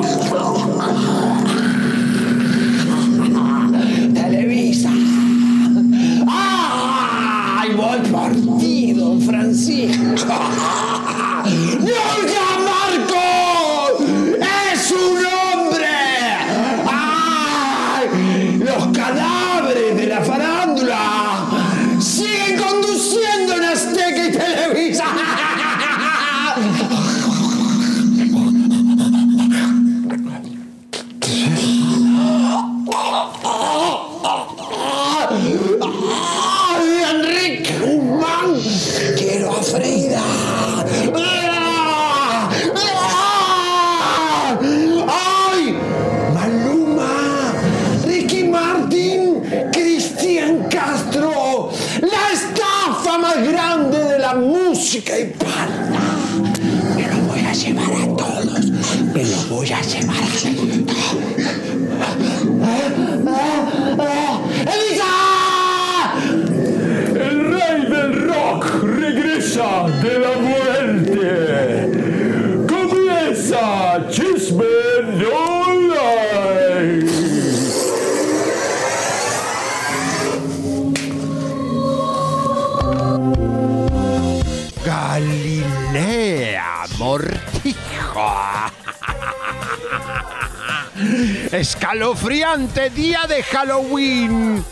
Televisa. Escalofriante día de Halloween.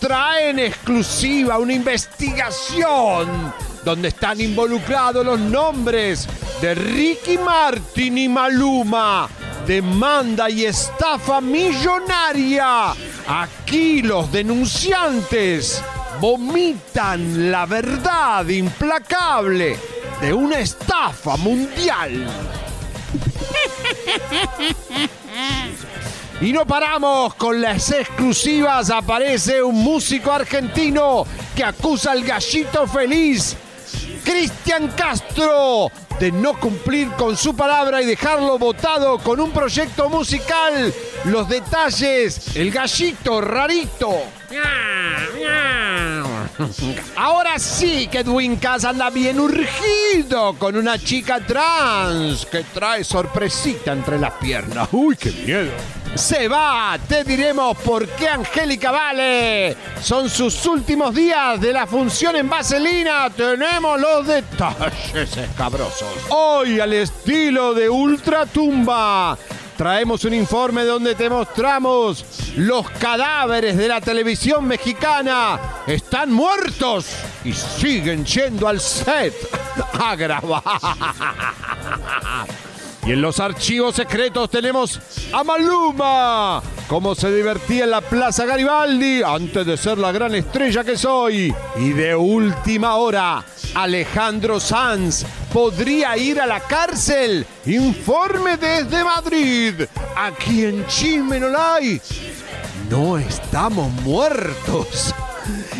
Traen exclusiva una investigación donde están involucrados los nombres de Ricky Martin y Maluma. Demanda y estafa millonaria. Aquí los denunciantes vomitan la verdad implacable de una estafa mundial. Y no paramos con las exclusivas. Aparece un músico argentino que acusa al gallito feliz, Cristian Castro, de no cumplir con su palabra y dejarlo votado con un proyecto musical. Los detalles, el gallito rarito. Ahora sí que Edwin Cass anda bien urgido con una chica trans que trae sorpresita entre las piernas. ¡Uy, qué miedo! Se va, te diremos por qué Angélica Vale. Son sus últimos días de la función en Vaselina. Tenemos los detalles escabrosos. Hoy al estilo de Ultratumba. Traemos un informe donde te mostramos los cadáveres de la televisión mexicana. Están muertos y siguen yendo al set a grabar. Y en los archivos secretos tenemos a Maluma. Cómo se divertía en la Plaza Garibaldi antes de ser la gran estrella que soy. Y de última hora, Alejandro Sanz podría ir a la cárcel. Informe desde Madrid. Aquí en Chimenolay. No estamos muertos.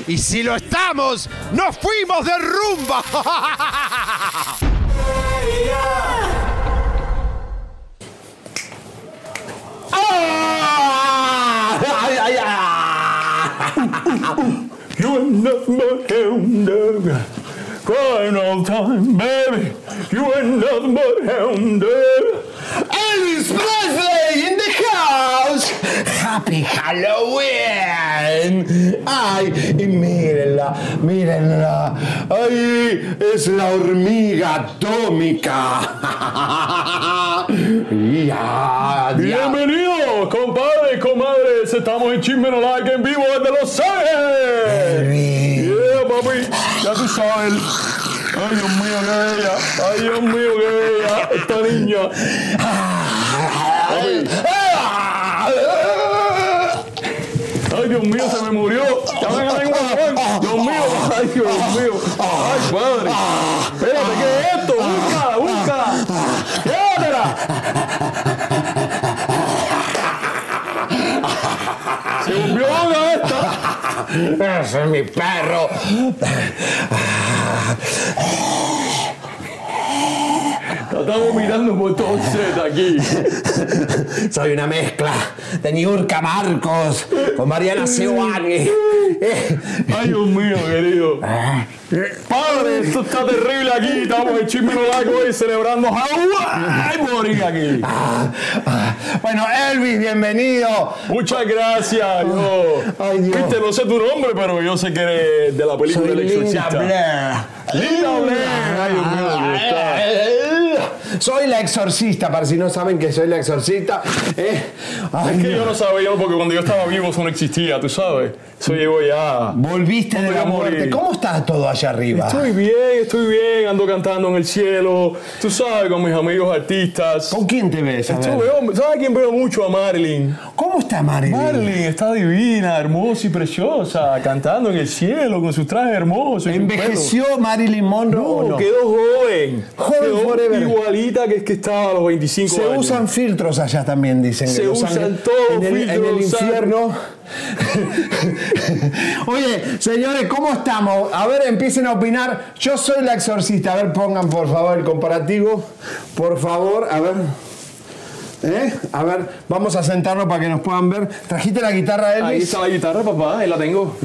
Y si lo estamos, nos fuimos de rumba. ¡Ay, ay, ay! You ain't nothing but hound dog. Crying all the time, baby. You ain't nothing but hound dog. Elvis Presley Happy Halloween. Ay, y mírenla, mírenla. Ay, es la hormiga atómica. Ya, ya. Bienvenidos, compadres y comadres. Estamos en Chisme No Like en vivo desde Los Ángeles. Yeah, papi. Ya tú sabes. Ay, Dios mío, qué bella. Ay, Dios mío, qué bella. Esta niña. Papi. Ay, Dios mío, se me murió. Dios mío, ay, Dios mío. Ay, padre. Espérate, ¿qué es esto? Búscala, búscala. Llévatela. Se volvió loca esta. Ese es mi perro. Está estamos mirando por todo set aquí. Soy una mezcla de Niurka Marcos con Mariana Seoane. Ay, Dios mío, querido. Padre, esto está terrible aquí. Estamos en Chisme hoy celebrando Hawái Morín aquí. ah, ah. Bueno, Elvis, bienvenido. Muchas gracias. Yo, Ay, Dios. Viste, no sé tu nombre, pero yo sé que eres de la película Soy El Linda Exorcista. Blair. Linda Blair. Ay, Dios mío. Soy la exorcista, para si no saben que soy la exorcista. Eh, ay, Es que Dios. yo no sabía, porque cuando yo estaba vivo eso no existía, tú sabes. Eso llegó ya. Volviste de la muerte. ¿Cómo está todo allá arriba? Estoy bien, estoy bien, ando cantando en el cielo, tú sabes, con mis amigos artistas. ¿Con quién te ves? Yo veo- ¿Sabes quién veo mucho? A Marilyn. ¿Cómo está Marilyn? Marilyn está divina, hermosa y preciosa, cantando en el cielo con sus trajes hermosos. y su ¿Envejeció Marilyn Monroe No, no? quedó joven. Joven Quedó forever. Igualita que, que estaba a los 25 Se años. usan filtros allá también, dicen. Se usan todos en el, en el infierno. Oye, señores, ¿cómo estamos? A ver, empiecen a opinar. Yo soy la exorcista. A ver, pongan por favor el comparativo. Por favor, a ver. ¿Eh? A ver, vamos a sentarnos para que nos puedan ver. ¿Trajiste la guitarra, Elvis? Ahí está la guitarra, papá, ahí la tengo.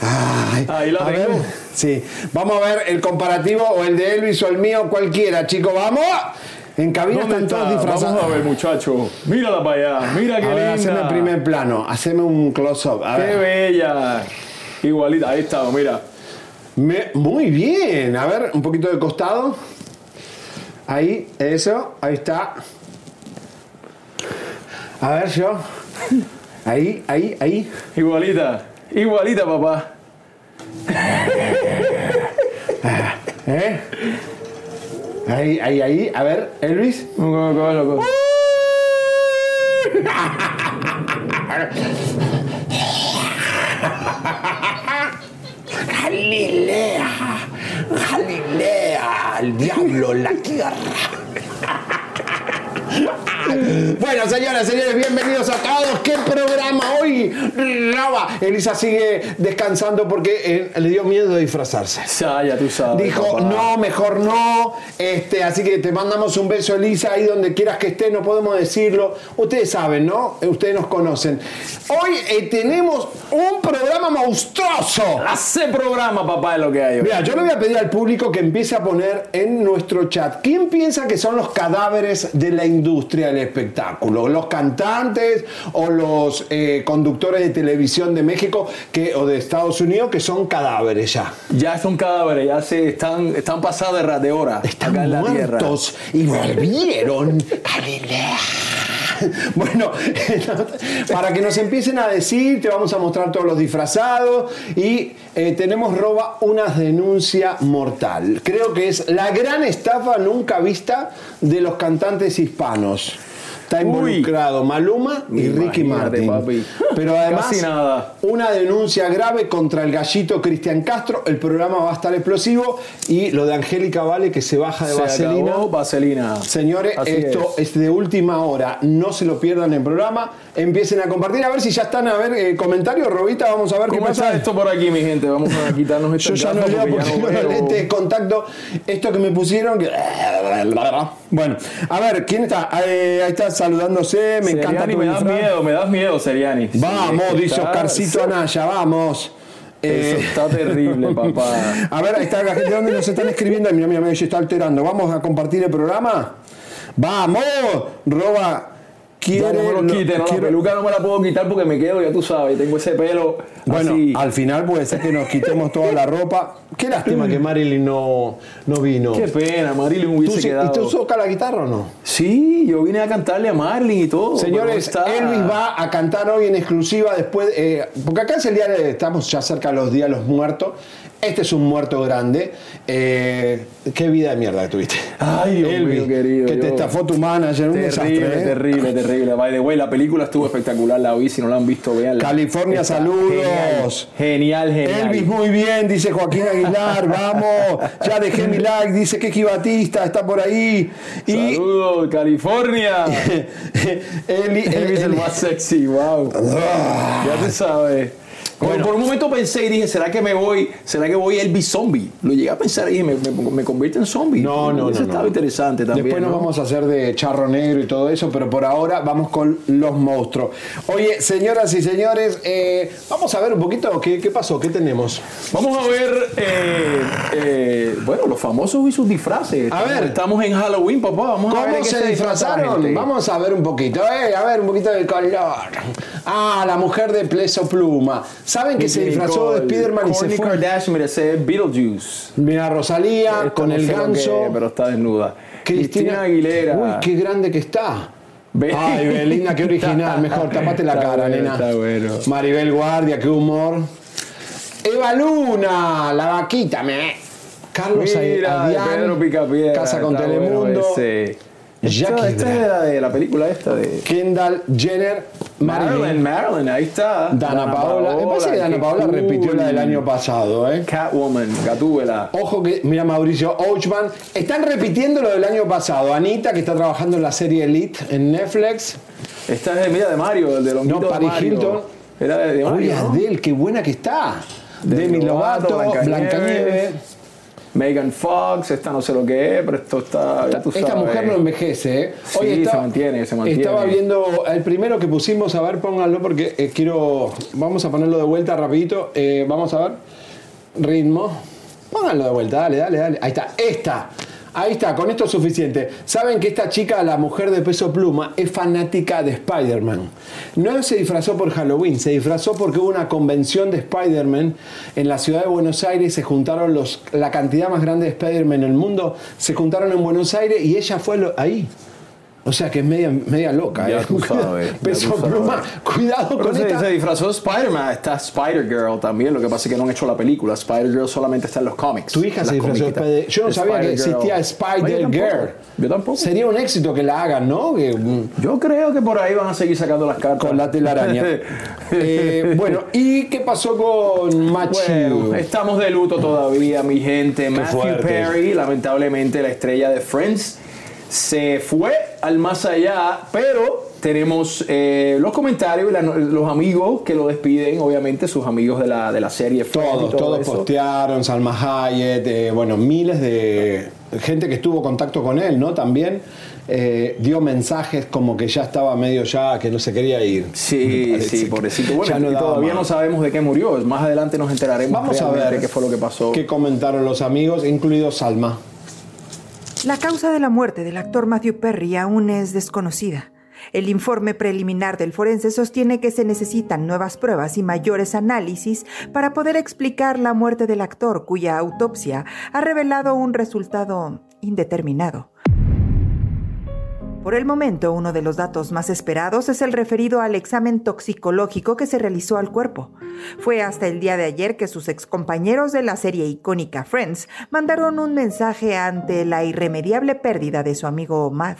Ay, Ahí la tengo. ver, sí, vamos a ver el comparativo o el de Elvis o el mío, cualquiera, chicos, vamos. En cabina ¿Dónde están todos disfrazados. Vamos a ver, muchacho. Mírala para allá. Mira qué A ver, linda. haceme el primer plano, haceme un close-up. Qué bella. Igualita, ahí está, mira. Me- muy bien, a ver, un poquito de costado. Ahí, eso, ahí está. A ver, yo. Ahí, ahí, ahí. Igualita. Igualita, papá. ¿Eh? Ahí, ahí, ahí. A ver, Elvis. Galilea, Galilea, el diablo en la tierra. Bueno, señoras, señores, bienvenidos a todos. ¿Qué programa hoy? Raba. Elisa sigue descansando porque eh, le dio miedo de disfrazarse. Ya, ya tú sabes. Dijo, papá. no, mejor no. Este, así que te mandamos un beso, Elisa, ahí donde quieras que estés, no podemos decirlo. Ustedes saben, ¿no? Ustedes nos conocen. Hoy eh, tenemos un programa monstruoso. Hace programa, papá, es lo que hay hoy. Mira, yo le voy a pedir al público que empiece a poner en nuestro chat. ¿Quién piensa que son los cadáveres de la industria del espectáculo? ¿Los cantantes o los eh, conductores de televisión de México que, o de Estados Unidos que son cadáveres ya? Ya son cadáveres, ya se están, están pasados de, ra- de hora. Están acá en la tierra. muertos y volvieron. Galilea. Bueno, para que nos empiecen a decir, te vamos a mostrar todos los disfrazados y eh, tenemos roba una denuncia mortal. Creo que es la gran estafa nunca vista de los cantantes hispanos. Está Uy. involucrado Maluma y Ricky Martin. papi. Pero además, nada. una denuncia grave contra el gallito Cristian Castro. El programa va a estar explosivo y lo de Angélica Vale que se baja de Se vaselina. acabó vaselina. Señores, Así esto es. es. de última hora. No se lo pierdan en programa. Empiecen a compartir. A ver si ya están a ver eh, comentarios. Robita, vamos a ver qué ¿Cómo pasa. está esto por aquí, mi gente? Vamos a quitarnos esta Yo ya no leo porque de contacto. Esto que me pusieron. que- Bueno, a ver, ¿quién está? Eh, ahí está saludándose. Me encanta Seriani, tu me das miedo, me das miedo, Seriani. Vamos, Sí, dice está- Oscarcito Anaya, vamos. Eh, Eso está terrible, papá. a ver, ahí está la gente donde nos están escribiendo. Mira, mira, mira, se está alterando. ¿Vamos a compartir el programa? ¡Vamos! Roba. Quiere, no me lo lo- quite, no, la quiero- peluca no me la puedo quitar porque me quedo, ya tú sabes, tengo ese pelo Bueno, así. al final puede ser que nos quitemos toda la ropa. Qué lástima que Marilyn no, no vino. Qué pena, Marilyn ¿Tú, hubiese ¿Y quedado. tú toca la guitarra o no? Sí, yo vine a cantarle a Marlin y todo. Señores. Elvis va a cantar hoy en exclusiva después, eh, porque acá es el día de, estamos ya cerca de los días de los muertos. Este es un muerto grande. Eh, qué vida de mierda que tuviste. Ay, Dios Elvis, mío, querido. que te estafó tu manager, un Terrible, desastre. ¿eh? terrible, terrible. By the way, la película estuvo espectacular, la vi, si no la han visto, veanla. California, Está saludos. Genial, genial. Elvis, muy bien, dice Joaquín Aguilar, vamos, ya dejé mi like, dice que Batista está por ahí. Y Saludos, California. Eli, Elvis el más sexy, wow. Ah. Ya tú sabes. Bueno. Por un momento pensé y dije, ¿será que me voy? ¿Será que voy Elvis zombie? Lo llegué a pensar y dije, me, me, me convierte en zombie. No, no, Eso no, estaba no. interesante también. Después nos ¿no? vamos a hacer de charro negro y todo eso, pero por ahora vamos con los monstruos. Oye, señoras y señores, eh, vamos a ver un poquito qué, qué pasó, qué tenemos. Vamos a ver, eh, eh, bueno, los famosos y sus disfraces. A ver. Estamos en Halloween, papá. Vamos a ver ¿Cómo se la disfrazaron? Vamos a ver un poquito, a ver un poquito del color. Ah, la mujer de Pleso Pluma. ¿Saben que se disfrazó de Spiderman y se fue? Kardashian, mira, ese es Beetlejuice. Mira, Rosalía con no el que ganso. pero está desnuda. Cristina, Aguilera. Uy, qué grande que está. Ay, Belinda, qué original. Mejor, tapate la cara, bueno, nena. está bueno. Maribel Guardia, qué humor. Eva Luna, la vaquita, me. Carlos Mira, Pedro Picapiedra. Casa con Telemundo. bueno. Jackie Esta, esta es la de la película esta de Kendall Jenner, Marilyn, Marilyn, Marilyn, ahí está. Dana, Paola. Me parece que Dana Paola cool. repitió la del año pasado, ¿eh? Catwoman, Gatúbela. Ojo que, mira Mauricio Ochman, están repitiendo lo del año pasado. Anita, que está trabajando en la serie Elite en Netflix. Esta es, mira, de Mario, el de Longuito No, Paris. Hilton. Era de, Uy, Mario, ¿no? Adele, qué buena que está. Demi Demi Lovato, Lovato, Blancanieves. Blancanieves. Megan Fox, esta no sé lo que es, pero esto está, tú Esta mujer no envejece, ¿eh? Sí, se mantiene, se mantiene. Estaba viendo el primero que pusimos, a ver, pónganlo porque eh, quiero. Vamos a ponerlo de vuelta rapidito. Eh, vamos a ver. Ritmo. Pónganlo de vuelta, dale, dale, dale. Ahí está, esta. Ahí está, con esto es suficiente. Saben que esta chica, la mujer de peso pluma, es fanática de Spider-Man. No se disfrazó por Halloween, se disfrazó porque hubo una convención de Spider-Man en la ciudad de Buenos Aires. Se juntaron los, la cantidad más grande de Spider-Man en el mundo, se juntaron en Buenos Aires y ella fue lo- ahí. O sea que es media, media loca. Ya ¿eh? tú sabes, ya Peso tú sabes. pluma, cuidado Pero con se, esta. se disfrazó de Spider-Man, está Spider-Girl también, lo que pasa es que no han hecho la película. Spider-Girl solamente está en los cómics. Tu hija se disfrazó de. Spider Yo no sabía que existía Spider-Girl. Yo tampoco. Sería un éxito que la hagan, ¿no? Que, mm, Yo creo que por ahí van a seguir sacando las cartas. con la telaraña. Eh, bueno, ¿y qué pasó con Machi? Bueno, estamos de luto todavía, mi gente. Matthew fuerte. Perry, lamentablemente la estrella de Friends, se fue al más allá, pero tenemos eh, los comentarios y la- los amigos que lo despiden, obviamente sus amigos de la, de la serie Todos, todo todos eso. postearon, Salma Hayek, eh, bueno, miles de gente que estuvo en contacto con él, ¿no? También eh, dio mensajes como que ya estaba medio ya, que no se quería ir. Sí, sí, pobrecito. Bueno, no todavía no sabemos de qué murió. Más adelante nos enteraremos Vamos a ver qué fue lo que pasó. qué comentaron los amigos, incluido Salma. La causa de la muerte del actor Matthew Perry aún es desconocida. El informe preliminar del forense sostiene que se necesitan nuevas pruebas y mayores análisis para poder explicar la muerte del actor, cuya autopsia ha revelado un resultado indeterminado. Por el momento, uno de los datos más esperados es el referido al examen toxicológico que se realizó al cuerpo. Fue hasta el día de ayer que sus excompañeros de la serie icónica Friends mandaron un mensaje ante la irremediable pérdida de su amigo Matt.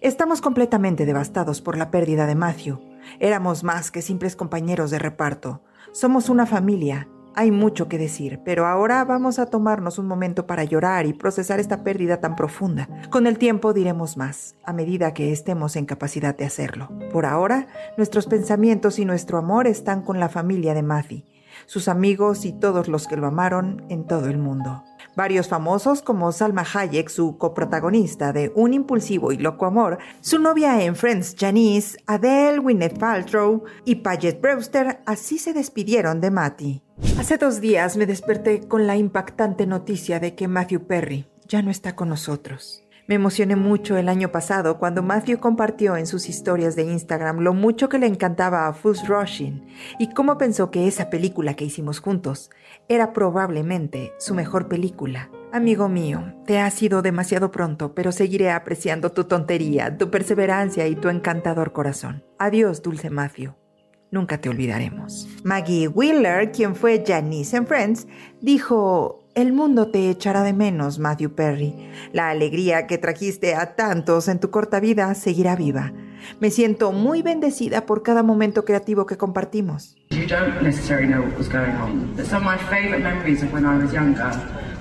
Estamos completamente devastados por la pérdida de Matthew. Éramos más que simples compañeros de reparto. Somos una familia. Hay mucho que decir, pero ahora vamos a tomarnos un momento para llorar y procesar esta pérdida tan profunda. Con el tiempo diremos más, a medida que estemos en capacidad de hacerlo. Por ahora, nuestros pensamientos y nuestro amor están con la familia de Matthew, sus amigos y todos los que lo amaron en todo el mundo. Varios famosos como Salma Hayek, su coprotagonista de Un impulsivo y loco amor, su novia en Friends Janice, Adele, Gwyneth Paltrow y Paget Brewster así se despidieron de Matty. Hace dos días me desperté con la impactante noticia de que Matthew Perry ya no está con nosotros. Me emocioné mucho el año pasado cuando Matthew compartió en sus historias de Instagram lo mucho que le encantaba a Fuzz Rushing y cómo pensó que esa película que hicimos juntos era probablemente su mejor película. Amigo mío, te ha sido demasiado pronto, pero seguiré apreciando tu tontería, tu perseverancia y tu encantador corazón. Adiós, dulce Matthew. Nunca te olvidaremos. Maggie Wheeler, quien fue Janice en Friends, dijo, el mundo te echará de menos, Matthew Perry. La alegría que trajiste a tantos en tu corta vida seguirá viva. Me siento muy bendecida por cada momento creativo que compartimos. You don't necessarily know what was going on. Some of my favourite memories of when I was younger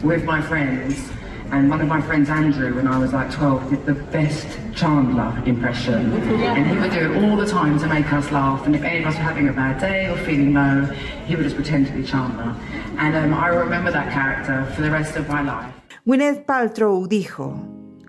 with my friends And one of my friends, Andrew, when I was like 12, did the best Chandler impression. And he would do it all the time to make us laugh. And if any of us were having a bad day or feeling low, he would just pretend to be Chandler. And um, I remember that character for the rest of my life. Gwyneth Paltrow dijo,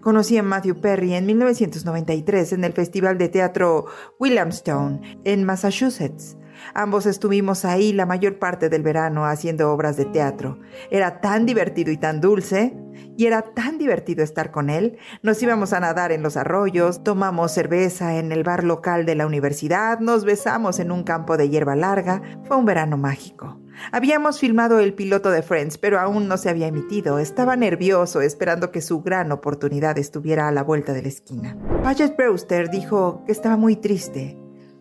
Conocí a Matthew Perry en 1993 en el Festival de Teatro Williamstown, en Massachusetts. Ambos estuvimos ahí la mayor parte del verano haciendo obras de teatro. Era tan divertido y tan dulce, y era tan divertido estar con él. Nos íbamos a nadar en los arroyos, tomamos cerveza en el bar local de la universidad, nos besamos en un campo de hierba larga. Fue un verano mágico. Habíamos filmado el piloto de Friends, pero aún no se había emitido. Estaba nervioso, esperando que su gran oportunidad estuviera a la vuelta de la esquina. Paget Brewster dijo que estaba muy triste.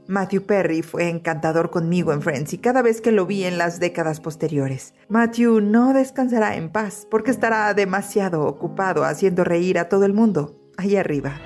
Matthew Perry fue encantador conmigo en Friends y cada vez que lo vi en las décadas posteriores. Matthew no descansará en paz porque estará demasiado ocupado haciendo reír a todo el mundo ahí arriba.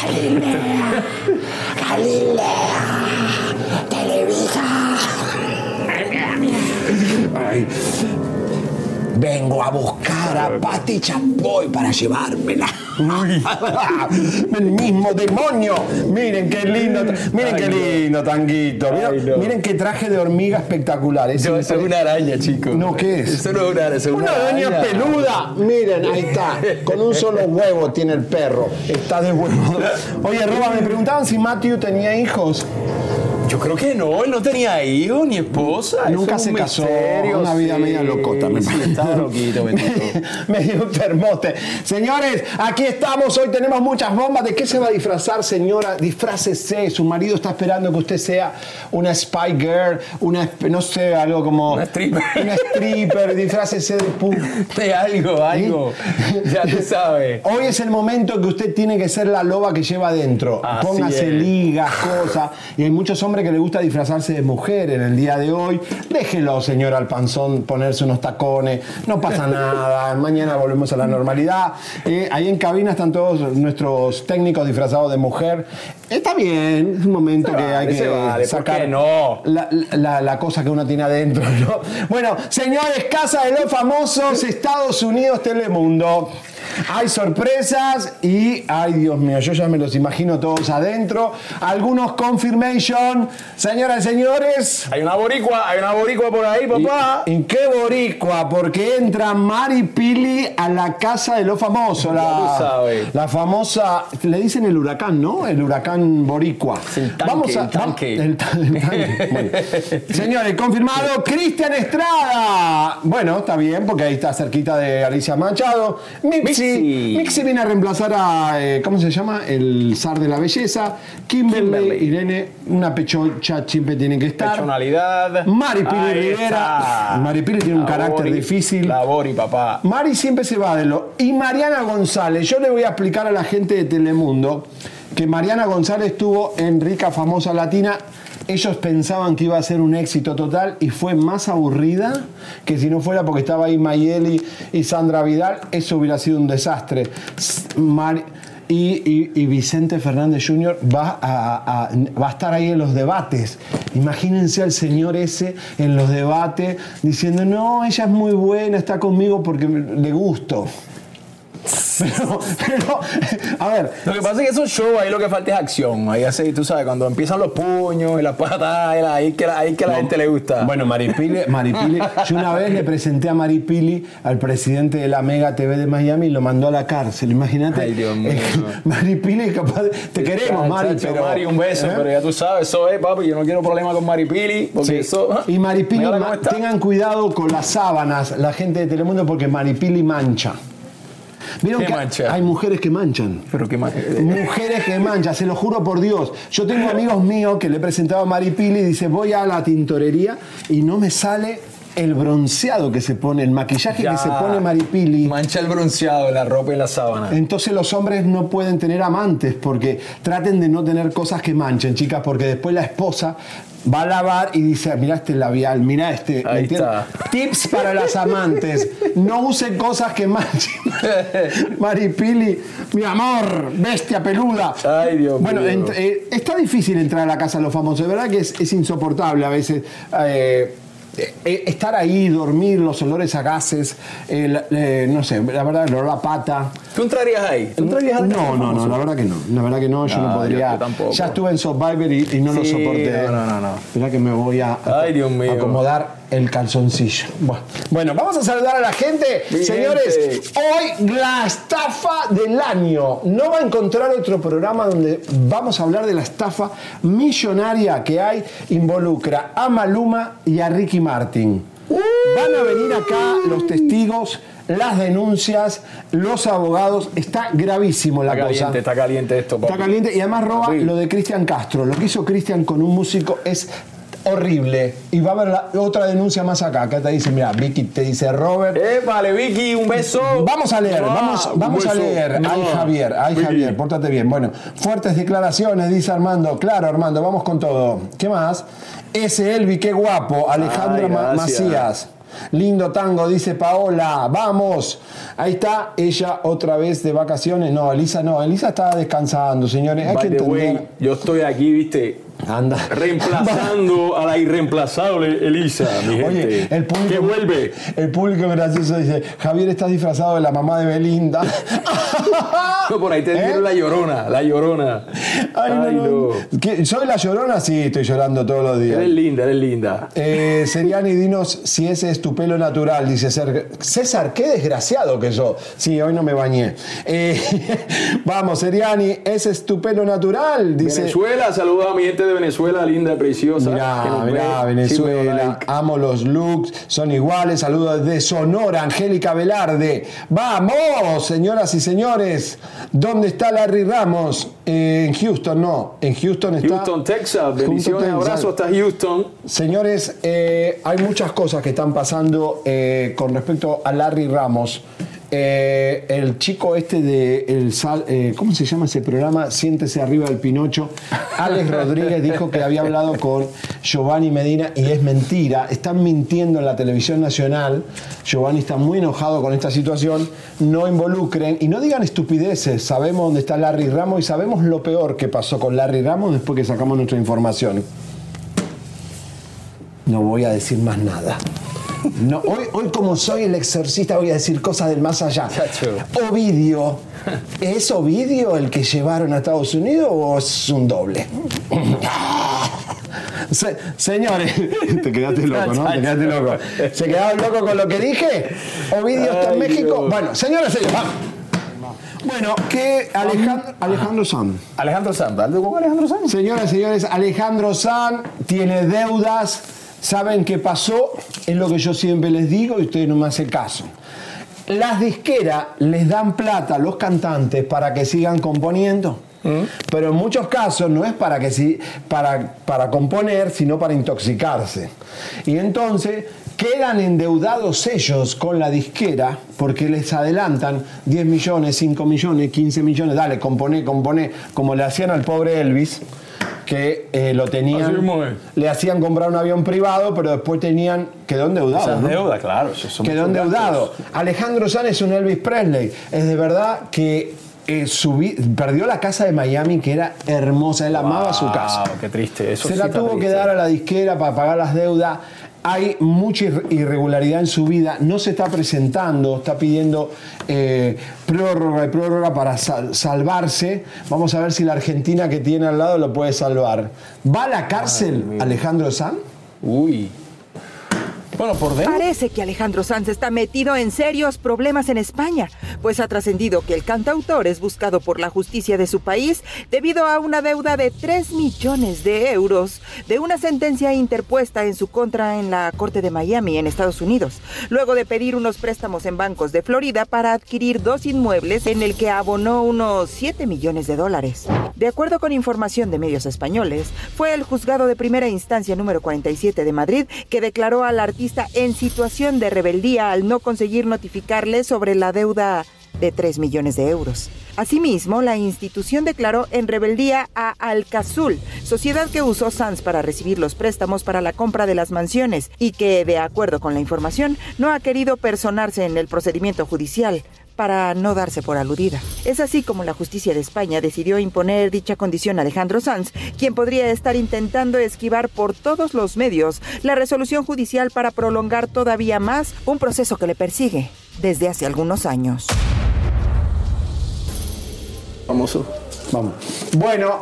Galilea, Galilea, Televisa. Ay, vengo a buscar a Patti Chapoy para llevármela. El mismo demonio. Miren qué lindo, miren qué lindo tanguito. No. Miren qué traje de hormiga espectacular. Es Eso, eso es una araña, chico. No, ¿qué es? Eso no es una araña, es Una araña peluda. Miren, ahí está. Con un solo huevo tiene el perro. Está de huevo. Oye, Roba, me preguntaban si Matthew tenía hijos. Yo creo que no, él no tenía hijos ni esposa. Nunca es se casó. misterio, una vida sí. media locota, me Sí, estaba loquito, bendito. medio enfermote. Señores, aquí estamos. Hoy tenemos muchas bombas. ¿De qué se va a disfrazar, señora? Disfrácese. Su marido está esperando que usted sea una spy girl, una, no sé, algo como. Una stripper. Una stripper. Disfrácese de pu- De algo, algo. Ya tú sabes. Hoy es el momento que usted tiene que ser la loba que lleva adentro. Póngase ligas, cosas. Y hay muchos hombres que les gusta disfrazarse de mujer en el día de hoy. Déjelo, señor Alpanzón, ponerse unos tacones. No pasa nada. Mañana volvemos a la normalidad. Eh, ahí en cabina están todos nuestros técnicos disfrazados de mujer. Está bien, es un momento Se que vale, hay que vale, ¿por sacar no? la, la- la cosa que uno tiene adentro. ¿no? Bueno, señores, Casa de los Famosos, Estados Unidos, Telemundo. Hay sorpresas y, ay Dios mío, yo ya me los imagino todos adentro. Algunos confirmation. Señoras y señores. Hay una boricua, hay una boricua por ahí, papá. ¿Y, y qué boricua? Porque entra Mari Pili a la casa de los famosos. La, famosa, le dicen el huracán, ¿no? El huracán boricua. el tanque, el tanque. el ta- el tanque. Bueno. Señores, confirmado, Cristian Estrada. Bueno, está bien, porque ahí está cerquita de Alicia Machado. Mixi. Mixi. Mixi viene a reemplazar a, eh, ¿cómo se llama? El zar de la belleza. Kimberly, Kimberly. Irene, una pechocha siempre tiene que estar. Personalidad. Maripili Ahí Rivera. está. Maripili tiene un carácter difícil. La Bori, papá. Mari siempre se va de lo. Y Mariana González, yo le voy a explicar a la gente de Telemundo que Mariana González estuvo en Rica Famosa Latina. Ellos pensaban que iba a ser un éxito total y fue más aburrida que si no fuera porque estaba ahí Mayeli y Sandra Vidal, eso hubiera sido un desastre. Mari- y, Vicente Fernández Jr. Va a, va a estar ahí en los debates. Imagínense al señor ese en los debates diciendo, no, ella es muy buena, está conmigo porque le gusto. Pero, pero, a ver, Lo que pasa es que esos shows, ahí lo que falta es acción. Ahí así, tú sabes, cuando empiezan los puños y las patas, ahí, que, ahí que a la gente le gusta. Bueno, Maripili, Maripili, yo una vez le presenté a Maripili al presidente de la Mega TV de Miami y lo mandó a la cárcel, imagínate. Ay, Dios mío. Maripili es capaz de- Te queremos, Mari, Chacho, pero... Mari, un beso, ¿eh? pero ya tú sabes, eso es, papi. Yo no quiero problema con Maripili, porque Sí. eso. ah, Y Maripili, tengan cuidado con las sábanas, la gente de Telemundo, porque Maripili mancha. ¿Vieron ¿Qué que mancha? hay mujeres que manchan? Pero qué más. Mujeres que manchan, se lo juro por Dios. Yo tengo amigos míos que le he presentado a Maripili y dice, voy a la tintorería y no me sale el bronceado que se pone, el maquillaje Ya. que se pone Maripili. Mancha el bronceado, la ropa y la sábana. Entonces los hombres no pueden tener amantes porque traten de no tener cosas que manchen, chicas, porque después la esposa va a lavar y dice, mira este labial, mira este. ¿me Ahí entiendes? está. Tips para las amantes. No usen cosas que manchen. Maripili, mi amor, bestia peluda. Ay, Dios bueno, mío. eh, está difícil entrar a la casa de los famosos. De verdad que es, es insoportable a veces. eh, estar ahí, dormir, los olores a gases, el, eh, no sé, la verdad, el olor a pata. ¿Tú entrarías ahí? ¿Tú entrarías a la casa No, no, no, la verdad que no. La verdad que no, yo no No, podría. yo- tampoco. ya estuve en Survivor y, y no lo soporté. no, no, no, no. Mira que me voy a, Ay, Dios mío. acomodar el calzoncillo. Bueno, bueno, vamos a saludar a la gente. Señores, hoy la estafa del año. No va a encontrar otro programa donde vamos a hablar de la estafa millonaria que hay. Involucra a Maluma y a Ricky Martin. Van a venir acá los testigos, las denuncias, los abogados. Está gravísimo la Está cosa. caliente, está caliente esto, papi. Está caliente y además roba lo de Cristian Castro. Lo que hizo Cristian con un músico es horrible. Y va a haber la- otra denuncia más acá. Acá te dice, mira, Vicky te dice Robert. Eh, vale, Vicky, un beso. Vamos a leer, Ah, vamos, vamos a leer. Ay, Ah, Javier, ay, Vicky. Javier, pórtate bien. Bueno, fuertes declaraciones, dice Armando. Claro, Armando, vamos con todo. ¿Qué más? Ese Elvi, qué guapo. Alejandro Ay, Ma-. Macías. Lindo tango, dice Paola. Vamos. Ahí está ella otra vez de vacaciones. No, Elisa no. Elisa estaba descansando, señores. Hay que By way, entender. yo estoy aquí, viste, Anda. reemplazando a la irreemplazable Elisa, mi gente. Oye, el público. Que vuelve. El público gracioso dice: Javier, estás disfrazado de la mamá de Belinda. No, por ahí te ¿Eh? dieron la llorona, la llorona. Ay, no. ¿Soy la llorona? Sí, estoy llorando todos los días. Eres linda, eres linda. Eh, Seriani, dinos si ese es tu pelo natural, dice César. César, qué desgraciado que yo. Sí, hoy no me bañé. Eh, vamos, Seriani, ese es tu pelo natural, dice. Venezuela, saluda a mi gente de Venezuela, linda, preciosa. Mirá, mirá, ve. Venezuela, like. amo los looks, son iguales. Saludos de Sonora, Angélica Velarde. Vamos, señoras y señores. ¿Dónde está Larry Ramos? Eh, en Houston, no. En Houston está. Houston, Texas, bendiciones, Texas. abrazos hasta Houston. Señores, eh, hay muchas cosas que están pasando eh, con respecto a Larry Ramos. Eh, el chico este de el sal- eh, ¿cómo se llama ese programa? Siéntese arriba del Pinocho. Alex Rodríguez dijo que había hablado con Giovanni Medina y es mentira. Están mintiendo en la televisión nacional. Giovanni está muy enojado con esta situación. No involucren y no digan estupideces. Sabemos dónde está Larry Ramos y sabemos lo peor que pasó con Larry Ramos después que sacamos nuestra información. No voy a decir más nada. No, hoy, hoy como soy el exorcista voy a decir cosas del más allá. Ovidio. ¿Es Ovidio el que llevaron a Estados Unidos o es un doble? Se- señores, te quedaste loco, ¿no? Te quedaste loco. ¿Se quedaron locos con lo que dije? Ovidio está en México. Bueno, señores, señores, vamos. Bueno, que Alejandro, Alejandro Sanz. Alejandro ¿algo con Alejandro Sanz? Señoras y señores, Alejandro San tiene deudas. ¿Saben qué pasó? Es lo que yo siempre les digo y ustedes no me hacen caso. Las disqueras les dan plata a los cantantes para que sigan componiendo. Pero en muchos casos no es para, que si, para, para componer, sino para intoxicarse. Y entonces quedan endeudados ellos con la disquera porque les adelantan 10 millones, 5 millones, 15 millones, dale, compone, compone, como le hacían al pobre Elvis, que eh, lo tenían, le hacían comprar un avión privado, pero después tenían, quedó endeudado. Esas ¿no? deudas, claro. Quedó endeudado. Alejandro Sanz es un Elvis Presley. Es de verdad que eh, perdió la casa de Miami, que era hermosa. Él amaba su casa. Qué triste. Eso Se sí la tuvo que dar a la disquera para pagar las deudas. Hay mucha ir- irregularidad en su vida, no se está presentando, está pidiendo eh, prórroga y prórroga para sal- salvarse. Vamos a ver si la Argentina que tiene al lado lo puede salvar. ¿Va a la cárcel Alejandro Sanz? Uy. Bueno, por dentro. Parece que Alejandro Sanz está metido en serios problemas en España, pues ha trascendido que el cantautor es buscado por la justicia de su país debido a una deuda de 3 millones de euros de una sentencia interpuesta en su contra en la Corte de Miami en Estados Unidos, luego de pedir unos préstamos en bancos de Florida para adquirir dos inmuebles en el que abonó unos 7 millones de dólares. De acuerdo con información de medios españoles, fue el juzgado de primera instancia número 47 de Madrid que declaró al artista en situación de rebeldía al no conseguir notificarle sobre la deuda de 3 millones de euros. Asimismo, la institución declaró en rebeldía a Alcazul, sociedad que usó Sanz para recibir los préstamos para la compra de las mansiones y que, de acuerdo con la información, no ha querido personarse en el procedimiento judicial para no darse por aludida. Es así como la justicia de España decidió imponer dicha condición a Alejandro Sanz, quien podría estar intentando esquivar por todos los medios la resolución judicial para prolongar todavía más un proceso que le persigue desde hace algunos años. Famoso. Vamos. Bueno,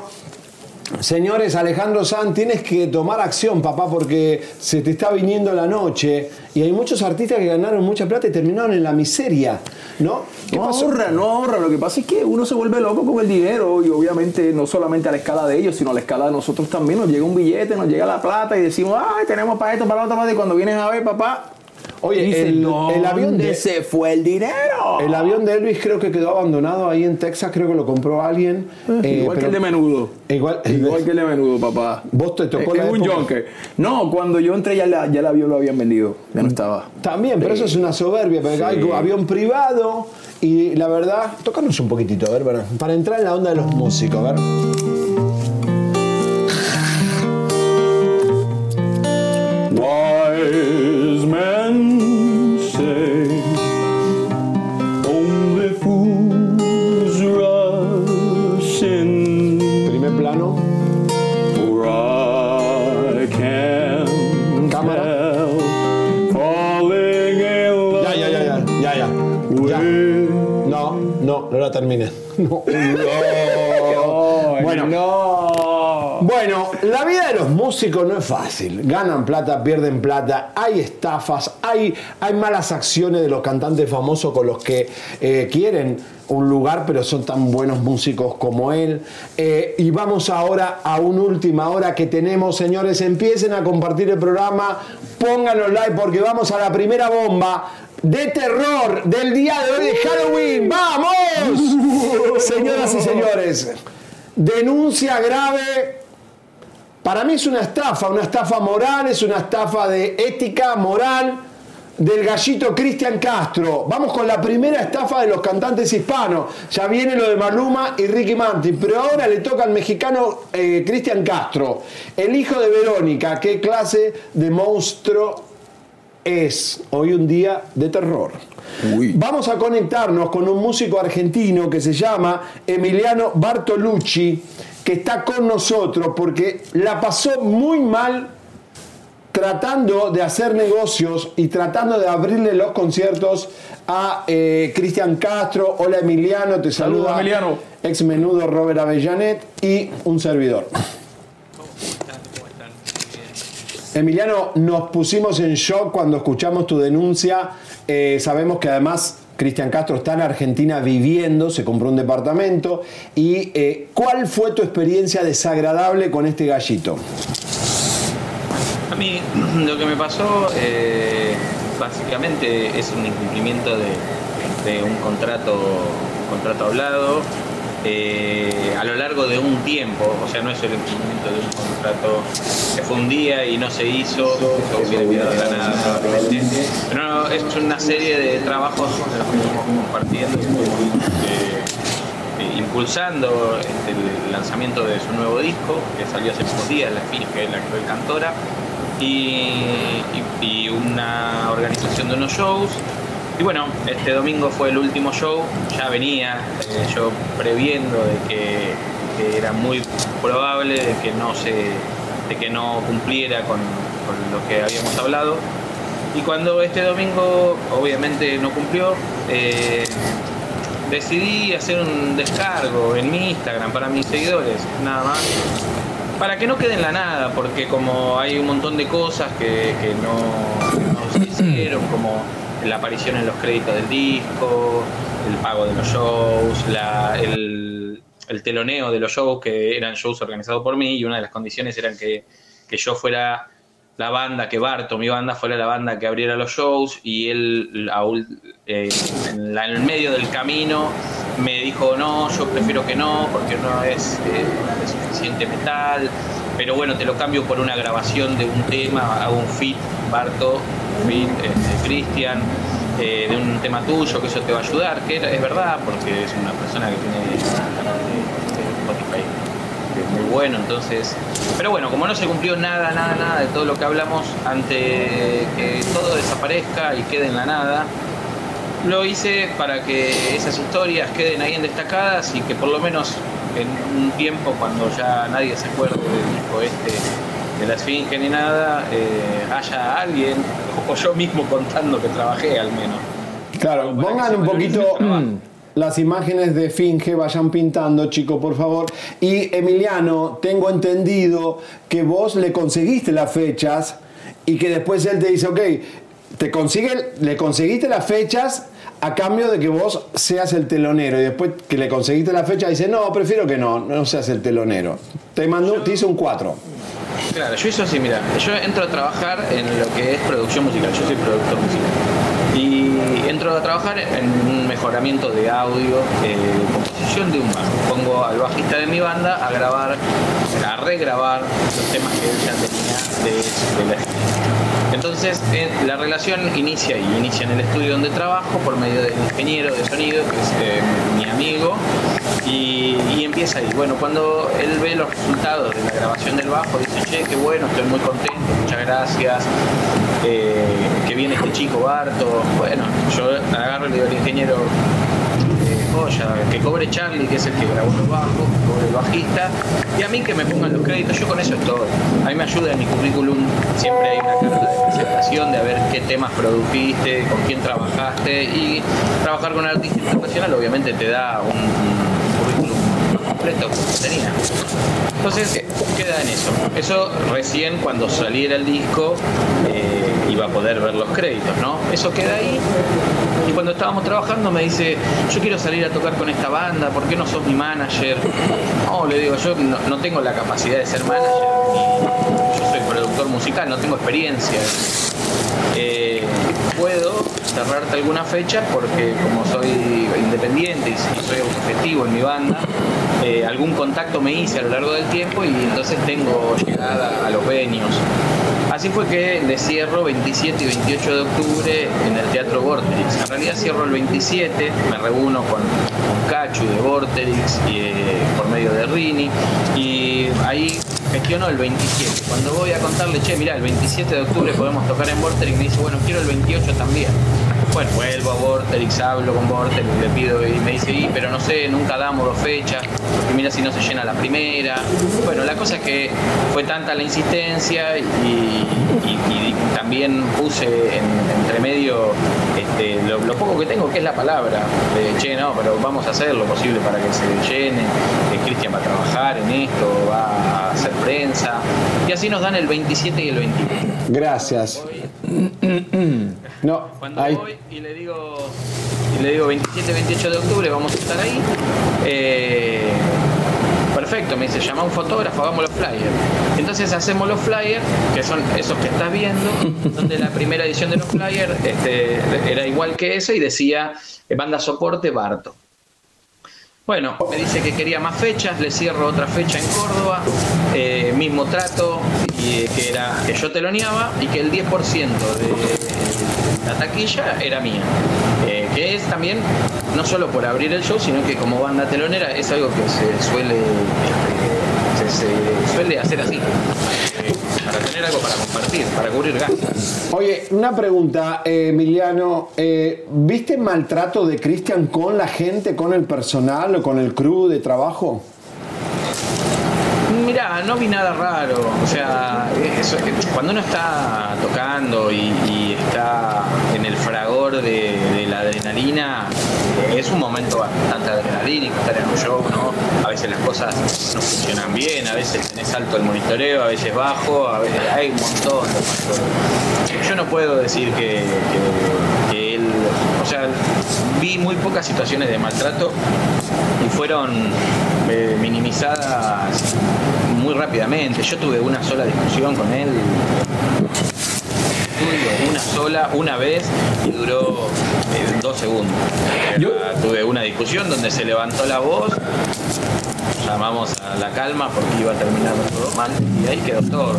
señores, Alejandro Sanz, tienes que tomar acción, papá, porque se te está viniendo la noche y hay muchos artistas que ganaron mucha plata y terminaron en la miseria, ¿no? ¿Qué no pasó? ahorra, no ahorra. Lo que pasa es que uno se vuelve loco con el dinero y obviamente no solamente a la escala de ellos, sino a la escala de nosotros también. Nos llega un billete, nos llega la plata y decimos, ay, tenemos para esto, para lo otro", Y cuando vienes a ver, papá, Oye, dices, el, "¿Dónde el avión de se fue el dinero? el avión de Elvis creo que quedó abandonado ahí en Texas, creo que lo compró alguien. eh, Igual que el de menudo. Igual, Igual que el de menudo, papá. ¿Vos te tocó Es- la es un junker. No, cuando yo entré ya, la- ya el avión lo habían vendido. Ya no estaba. También, pero eso es una soberbia, porque Sí. hay avión privado y la verdad, tócanos un poquitito, a ver, para, para entrar en la onda de los músicos, a ver. Wise No, la terminé. No. Bueno. no. Bueno, la vida de los músicos no es fácil. Ganan plata, pierden plata, hay estafas, hay, hay malas acciones de los cantantes famosos con los que eh, quieren un lugar, pero son tan buenos músicos como él. Eh, y vamos ahora a una última hora que tenemos, señores. Empiecen a compartir el programa, pónganlo like porque vamos a la primera bomba de terror del día de hoy de Halloween. ¡Vamos! Señoras y señores, denuncia grave para mí es una estafa, una estafa moral, es una estafa de ética, moral del gallito Cristian Castro. Vamos con la primera estafa de los cantantes hispanos. Ya viene lo de Maluma y Ricky Martin, pero ahora le toca al mexicano eh, Cristian Castro, el hijo de Verónica. ¿Qué clase de monstruo es hoy un día de terror? Uy. Vamos a conectarnos con un músico argentino que se llama Emiliano Bartolucci, que está con nosotros porque la pasó muy mal tratando de hacer negocios y tratando de abrirle los conciertos a eh, Cristian Castro. Hola Emiliano, te Saludos, saluda Emiliano. ex menudo Robert Avellanet y un servidor. Emiliano, nos pusimos en shock cuando escuchamos tu denuncia. Eh, sabemos que además Cristian Castro está en Argentina viviendo, se compró un departamento. ¿Y eh, cuál fue tu experiencia desagradable con este gallito? A mí lo que me pasó eh, básicamente es un incumplimiento de, de un contrato, contrato hablado eh, a lo largo de un tiempo, o sea, no es el incumplimiento de un contrato que fue un día y no se hizo, se hubiera quedado la nada probablemente. Pero no, es una serie de trabajos de los que estamos compartiendo. eh, impulsando este, el lanzamiento de su nuevo disco, que salió hace pocos días, La Esfinge, la actual cantora, y, y- y una organización de unos shows. Y bueno, este domingo fue el último show, ya venía eh, yo previendo de que, que era muy probable de que no se de que no cumpliera con, lo que habíamos hablado. Y cuando este domingo obviamente no cumplió, eh, decidí hacer un descargo en mi Instagram para mis seguidores, nada más. Para que no quede en la nada, porque como hay un montón de cosas que, que no, no se hicieron, como la aparición en los créditos del disco, el pago de los shows, la, el, el teloneo de los shows, que eran shows organizados por mí, y una de las condiciones eran que, que yo fuera la banda, que Barto, mi banda, fuera la banda que abriera los shows, y él eh, en, la- en el medio del camino me dijo, no, yo prefiero que no, porque no es, eh, es suficiente metal, pero bueno, te lo cambio por una grabación de un tema, hago un fit, Barto, fit, este, Cristian, eh, de un tema tuyo, que eso te va a ayudar, que es verdad, porque es una persona que tiene Spotify muy bueno, entonces... Pero bueno, como no se cumplió nada, nada, nada de todo lo que hablamos, ante que todo desaparezca y quede en la nada, lo hice para que esas historias queden ahí en destacadas y que por lo menos en un tiempo, cuando ya nadie se acuerde del disco este de la Esfinge ni nada, eh, haya alguien o yo mismo contando que trabajé al menos. Claro, pongan un poquito mm, las imágenes de Finge, vayan pintando, chicos, por favor. Y Emiliano, tengo entendido que vos le conseguiste las fechas y que después él te dice, ok, te consigue, le conseguiste las fechas a cambio de que vos seas el telonero. Y después que le conseguiste la fecha, dice, no, prefiero que no, no seas el telonero. Te, mandó, te hizo un 4. Claro, yo hizo así, mira, yo entro a trabajar en lo que es producción musical, yo soy productor musical. Y entro a trabajar en un mejoramiento de audio, eh, composición de un bajo. Pongo al bajista de mi banda a grabar, a regrabar los temas que él ya tenía de, de la entonces eh, la relación inicia ahí, inicia en el estudio donde trabajo por medio del ingeniero de sonido, que es eh, mi amigo, y, y empieza ahí. Bueno, cuando él ve los resultados de la grabación del bajo, dice, che, qué bueno, estoy muy contento, muchas gracias, eh, que viene este chico Barto. Bueno, yo agarro y le digo al ingeniero, que cobre Charlie, que es el que grabó los bajos, que cobre el bajista, y a mí que me pongan los créditos, yo con eso estoy. A mí me ayuda en mi currículum, siempre hay una carta de presentación de a ver qué temas produjiste, con quién trabajaste, y trabajar con un artista internacional obviamente te da un, un currículum completo que tenía. Entonces queda en eso. Eso recién cuando saliera el disco eh, iba a poder ver los créditos, ¿no? Eso queda ahí. Y cuando estábamos trabajando me dice, yo quiero salir a tocar con esta banda, ¿por qué no sos mi manager? No, le digo, yo no, tengo la capacidad de ser manager, yo soy productor musical, no tengo experiencia. Eh, puedo cerrarte alguna fecha porque como soy independiente y soy objetivo en mi banda, eh, algún contacto me hice a lo largo del tiempo y entonces tengo llegada a los venios. Así fue que le cierro 27 y 28 de octubre en el Teatro Vorterix. En realidad cierro el 27, me reúno con, Cachu de Vorterix y, eh, por medio de Rini y ahí gestiono el 27. Cuando voy a contarle, che, mira, el 27 de octubre podemos tocar en Vorterix, me dice, bueno, quiero el 28 también. Bueno, vuelvo a Vorterix, hablo con Vorterix, le pido y me dice, y, pero no sé, nunca damos dos fechas, porque mira si no se llena la primera. Bueno, la cosa es que fue tanta la insistencia y, y- y también puse en, entre medio este, lo, lo poco que tengo, que es la palabra, de, che, no, pero vamos a hacer lo posible para que se llene, que Cristian va a trabajar en esto, va a hacer prensa, y así nos dan el 27 y el 28. Gracias. No, Cuando ahí. voy y le digo, y le digo 27, 28 de octubre vamos a estar ahí. eh, perfecto, me dice, llama a un fotógrafo, hagamos los flyers. Entonces hacemos los flyers, que son esos que estás viendo, donde la primera edición de los flyers este, era igual que eso y decía eh, banda soporte Barto. Bueno, me dice que quería más fechas, le cierro otra fecha en Córdoba, eh, mismo trato, que era que yo teloneaba y que el 10% de la taquilla era mía. Eh, que es también, no solo por abrir el show, sino que como banda telonera es algo que se suele, este, se, suele hacer así, eh, para tener algo para compartir, para cubrir gastos. Oye, una pregunta, eh, Emiliano. ¿Viste maltrato de Cristian con la gente, con el personal o con el crew de trabajo? No vi nada raro. O sea, cuando uno está tocando y, está en el fragor de, la adrenalina, es un momento bastante adrenalínico estar en un show, ¿no? A veces las cosas no funcionan bien, a veces tenés alto el monitoreo, a veces bajo, a veces hay un montón de factores. Yo no puedo decir que él sea, vi muy pocas situaciones de maltrato y fueron eh, minimizadas muy rápidamente. Yo tuve una sola discusión con él, una sola, una vez y duró eh, dos segundos. Era- tuve una discusión donde se levantó la voz, llamamos a la calma porque iba a terminar todo mal y ahí quedó todo.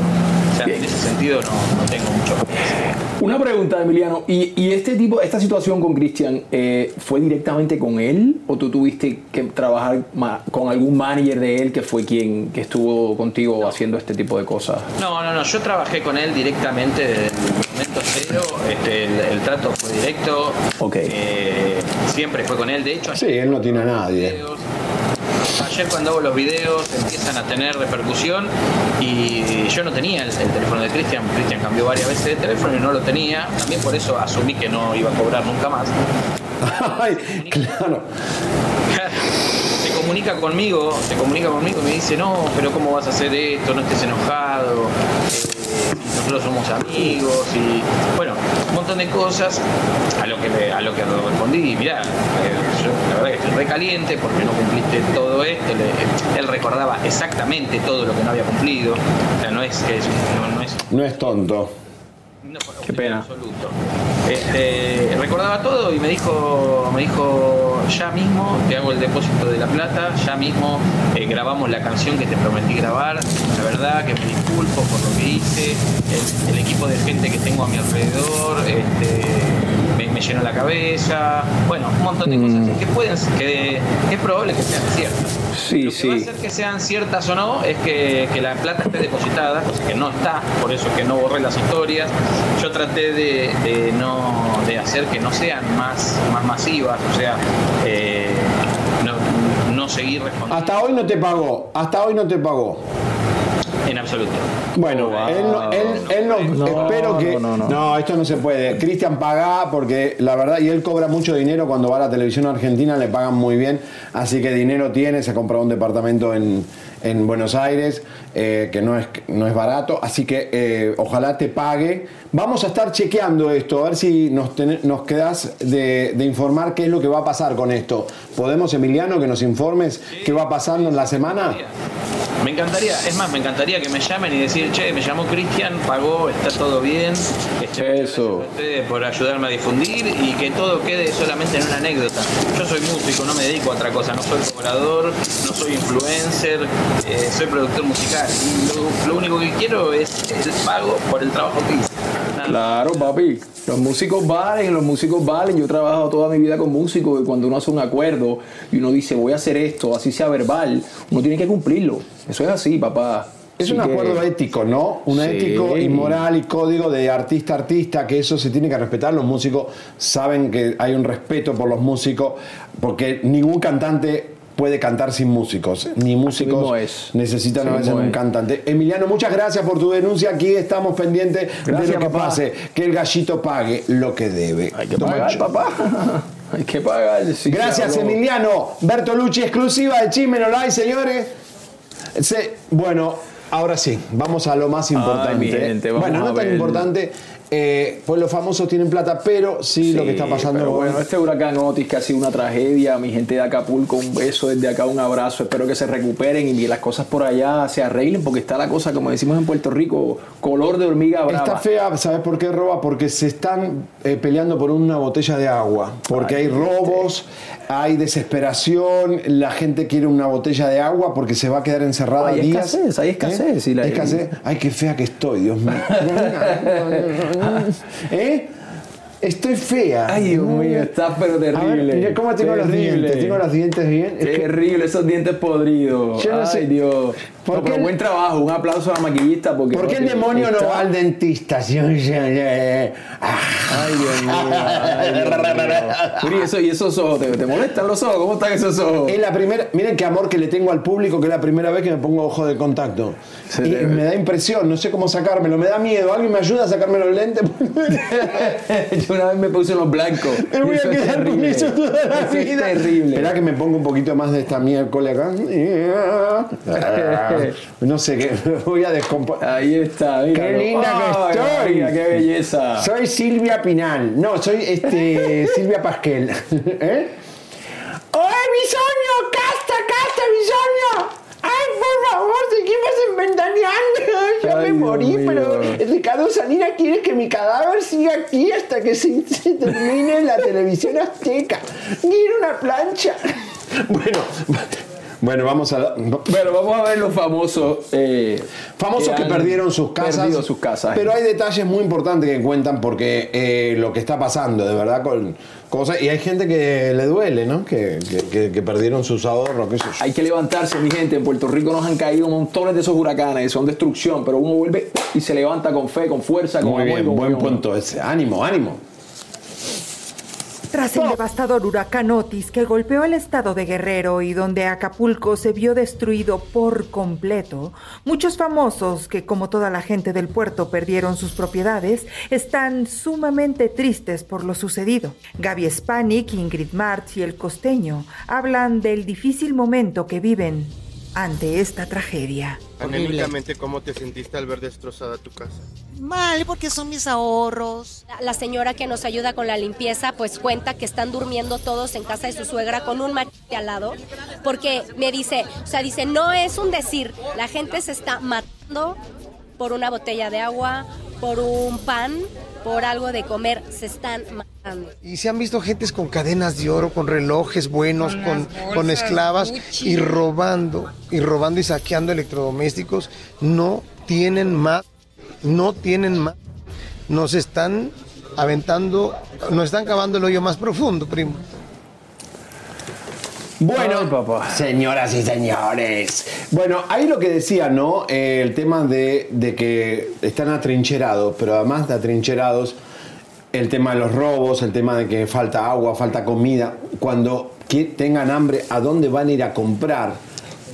En ese sentido no, no tengo mucho. Una pregunta, Emiliano. ¿Y, y este tipo, esta situación con Cristian, eh, fue directamente con él? ¿O tú tuviste que trabajar con algún manager de él que fue quien que estuvo contigo haciendo este tipo de cosas? No, no, no, yo trabajé con él directamente desde el momento cero, este, el, el trato fue directo, Ok. eh, siempre fue con él, de hecho Sí, él no tiene a nadie. videos. Ayer cuando hago los videos empiezan a tener repercusión y yo no tenía el, el teléfono de Cristian, Cristian cambió varias veces de teléfono y no lo tenía, también por eso asumí que no iba a cobrar nunca más. Ay, claro. se comunica conmigo, se comunica conmigo y me dice, no, pero ¿cómo vas a hacer esto? No estés enojado, eh, nosotros somos amigos y bueno, un montón de cosas a lo que le, a lo que respondí, mirá, eh, yo la verdad que estoy recaliente porque no cumpliste todo esto, Le- él recordaba exactamente todo lo que no había cumplido, o sea, no es que es, no, no es No es tonto. no, Qué pena. Absoluto. Este, recordaba todo y me dijo, me dijo, ya mismo te hago el depósito de la plata, ya mismo eh, grabamos la canción que te prometí grabar. La verdad que me disculpo por lo que hice, el, el equipo de gente que tengo a mi alrededor, este, me, llenó la cabeza, bueno, un montón de cosas que pueden, que es probable que sean ciertas. Sí, Lo que va a sí. hacer que sean ciertas o no es que, que la plata esté depositada, cosa que no está, por eso que no borré las historias. Yo traté de, de no de hacer que no sean más, más masivas, o sea, eh, no, no seguir respondiendo Hasta hoy no te pagó. Hasta hoy no te pagó. En absoluto. Bueno, él, no- él, él no, No, espero que. no, no, no. esto no se puede. Cristian paga porque la verdad, y él cobra mucho dinero cuando va a la televisión argentina, le pagan muy bien. Así que dinero tiene, se ha comprado un departamento en, en Buenos Aires, eh, que no es, no es barato. Así que eh, ojalá te pague. Vamos a estar chequeando esto, a ver si nos, ten- nos quedas de, de informar qué es lo que va a pasar con esto. ¿Podemos, Emiliano, que nos informes qué va pasando en la semana? Me encantaría, es más, me encantaría que me llamen y decir, che, me llamó Cristian, pagó, está todo bien. Este, Eso. a ustedes por ayudarme a difundir y que todo quede solamente en una anécdota. Yo soy músico, no me dedico a otra cosa, no soy cobrador, no soy influencer, eh, soy productor musical. Y lo, lo único que quiero es el pago por el trabajo que hice. Nada. Claro, papi. Los músicos valen, los músicos valen. Yo he trabajado toda mi vida con músicos y cuando uno hace un acuerdo y uno dice voy a hacer esto, así sea verbal, uno tiene que cumplirlo. Eso es así, papá. Es Así un que- acuerdo ético, ¿no? Un Sí. ético y moral y código de artista a artista, que eso se tiene que respetar. Los músicos saben que hay un respeto por los músicos, porque ningún cantante puede cantar sin músicos, ni músicos es. necesitan a veces un cantante. Emiliano, muchas gracias por tu denuncia. Aquí estamos pendientes de lo que papá. pase, que el gallito pague lo que debe. Hay que pagar, papá. Hay que pagar. Gracias. Emiliano. Bertolucci, exclusiva de Chisme No Like, señores. Se- bueno, ahora sí, vamos a lo más importante. gente, vamos bueno, no tan importante, eh, pues los famosos tienen plata, pero sí, lo que está pasando pero bueno, este huracán Otis que ha sido una tragedia, mi gente de Acapulco, un beso desde acá, un abrazo, espero que se recuperen y que las cosas por allá se arreglen porque está la cosa, como decimos en Puerto Rico, color de hormiga brava. Está fea, ¿sabes por qué roba? Porque se están eh, peleando por una botella de agua. Porque hay robos, hay desesperación, la gente quiere una botella de agua porque se va a quedar encerrada Hay días. escasez, hay escasez, ¿Eh? y la- Hay escasez. Ay, qué fea que estoy, Dios mío. ¿Eh? Estoy fea. Ay, Dios mío, está pero ver, terrible. mira ¿Cómo tengo los Terrible. dientes? ¿Tengo los dientes bien? Es Terrible, esos dientes podridos. Yo no Ay, sé. Dios. ¿Por No, qué pero el- buen trabajo, un aplauso a la maquillista. Porque ¿Por qué el demonio no va al dentista? Ay, Dios mío. ay, Dios mío. Eso- ¿Y esos ojos? ¿Te, te molestan los ojos? ¿Cómo están esos ojos? Es la primera, miren qué amor que le tengo al público, que es la primera vez que me pongo ojo de contacto. Se y me da impresión, no sé cómo sacármelo, me da miedo. ¿Alguien me ayuda a sacarme los lentes? Yo una vez me puse unos blancos. me voy a Eso quedar con eso toda la Eso es vida. terrible. Espera que me ponga un poquito más de esta miércoles acá. no sé qué, voy a descomponer. Ahí está, Qué míralo. linda que Ay, estoy. Qué belleza. Soy Silvia Pinal. No, soy este Silvia Pasquel. ¿Eh? ¡Oye, bisoño! ¡Casta, casta, bisoño! ¡Ay, por favor, seguimos en ventaneando! Ya Ay, me morí, pero Ricardo Salinas quiere que mi cadáver siga aquí hasta que se, se termine la televisión azteca. Quiero una plancha. Bueno, bueno, vamos a... Bueno, vamos a ver los famosos. eh, Famosos que, perdieron sus casas. Sus casas. Pero hay detalles muy importantes que cuentan porque eh, lo que está pasando, de verdad, con cosas. Y hay gente que le duele, ¿no? Que, que- perdieron sus ahorros, qué sé yo. Hay que levantarse, mi gente. En Puerto Rico nos han caído montones de esos huracanes, son destrucción, pero uno vuelve y se levanta con fe, con fuerza, con Muy amor y bien, con buen punto ese. Ánimo, ánimo. Tras el devastador huracán Otis que golpeó el estado de Guerrero y donde Acapulco se vio destruido por completo, muchos famosos que como toda la gente del puerto perdieron sus propiedades están sumamente tristes por lo sucedido. Gaby Spanik, Ingrid Martz y el costeño hablan del difícil momento que viven ante esta tragedia. Anémicamente, ¿cómo te sentiste al ver destrozada tu casa? Mal, porque son mis ahorros. La- La señora que nos ayuda con la limpieza pues cuenta que están durmiendo todos en casa de su suegra con un machete al lado porque me dice, o sea, dice, no es un decir, la gente se está matando por una botella de agua, por un pan, por algo de comer, se están matando. Y se han visto gentes con cadenas de oro, con relojes buenos, con, con esclavas y robando, y robando y saqueando electrodomésticos. No tienen más, no tienen más. Nos están aventando, nos están cavando el hoyo más profundo, primo. Bueno, Ay, papá. señoras y señores. Bueno, ahí lo que decía, ¿no? Eh, el tema de, de que están atrincherados, pero además de atrincherados, el tema de los robos, el tema de que falta agua, falta comida. Cuando que tengan hambre, ¿a dónde van a ir a comprar?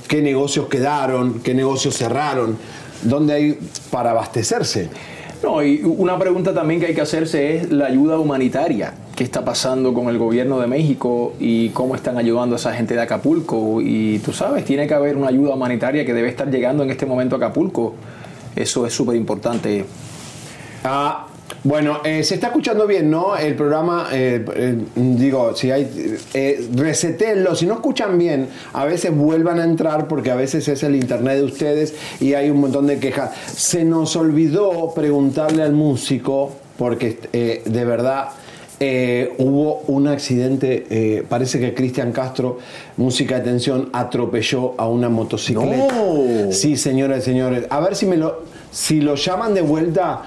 ¿Qué negocios quedaron? ¿Qué negocios cerraron? ¿Dónde hay para abastecerse? No, y una pregunta también que hay que hacerse es la ayuda humanitaria. ¿Qué está pasando con el gobierno de México y cómo están ayudando a esa gente de Acapulco? Y tú sabes, tiene que haber una ayuda humanitaria que debe estar llegando en este momento a Acapulco. Eso es súper importante. Ah, bueno, eh, se está escuchando bien, ¿no? El programa, eh, eh, digo, si hay, eh, resetenlo, si no escuchan bien, a veces vuelvan a entrar porque a veces es el internet de ustedes y hay un montón de quejas. Se nos olvidó preguntarle al músico, porque de verdad... eh, hubo un accidente, eh, parece que Cristian Castro, música de tensión, atropelló a una motocicleta. No. Sí, señoras y señores. A ver si me lo, si lo llaman de vuelta,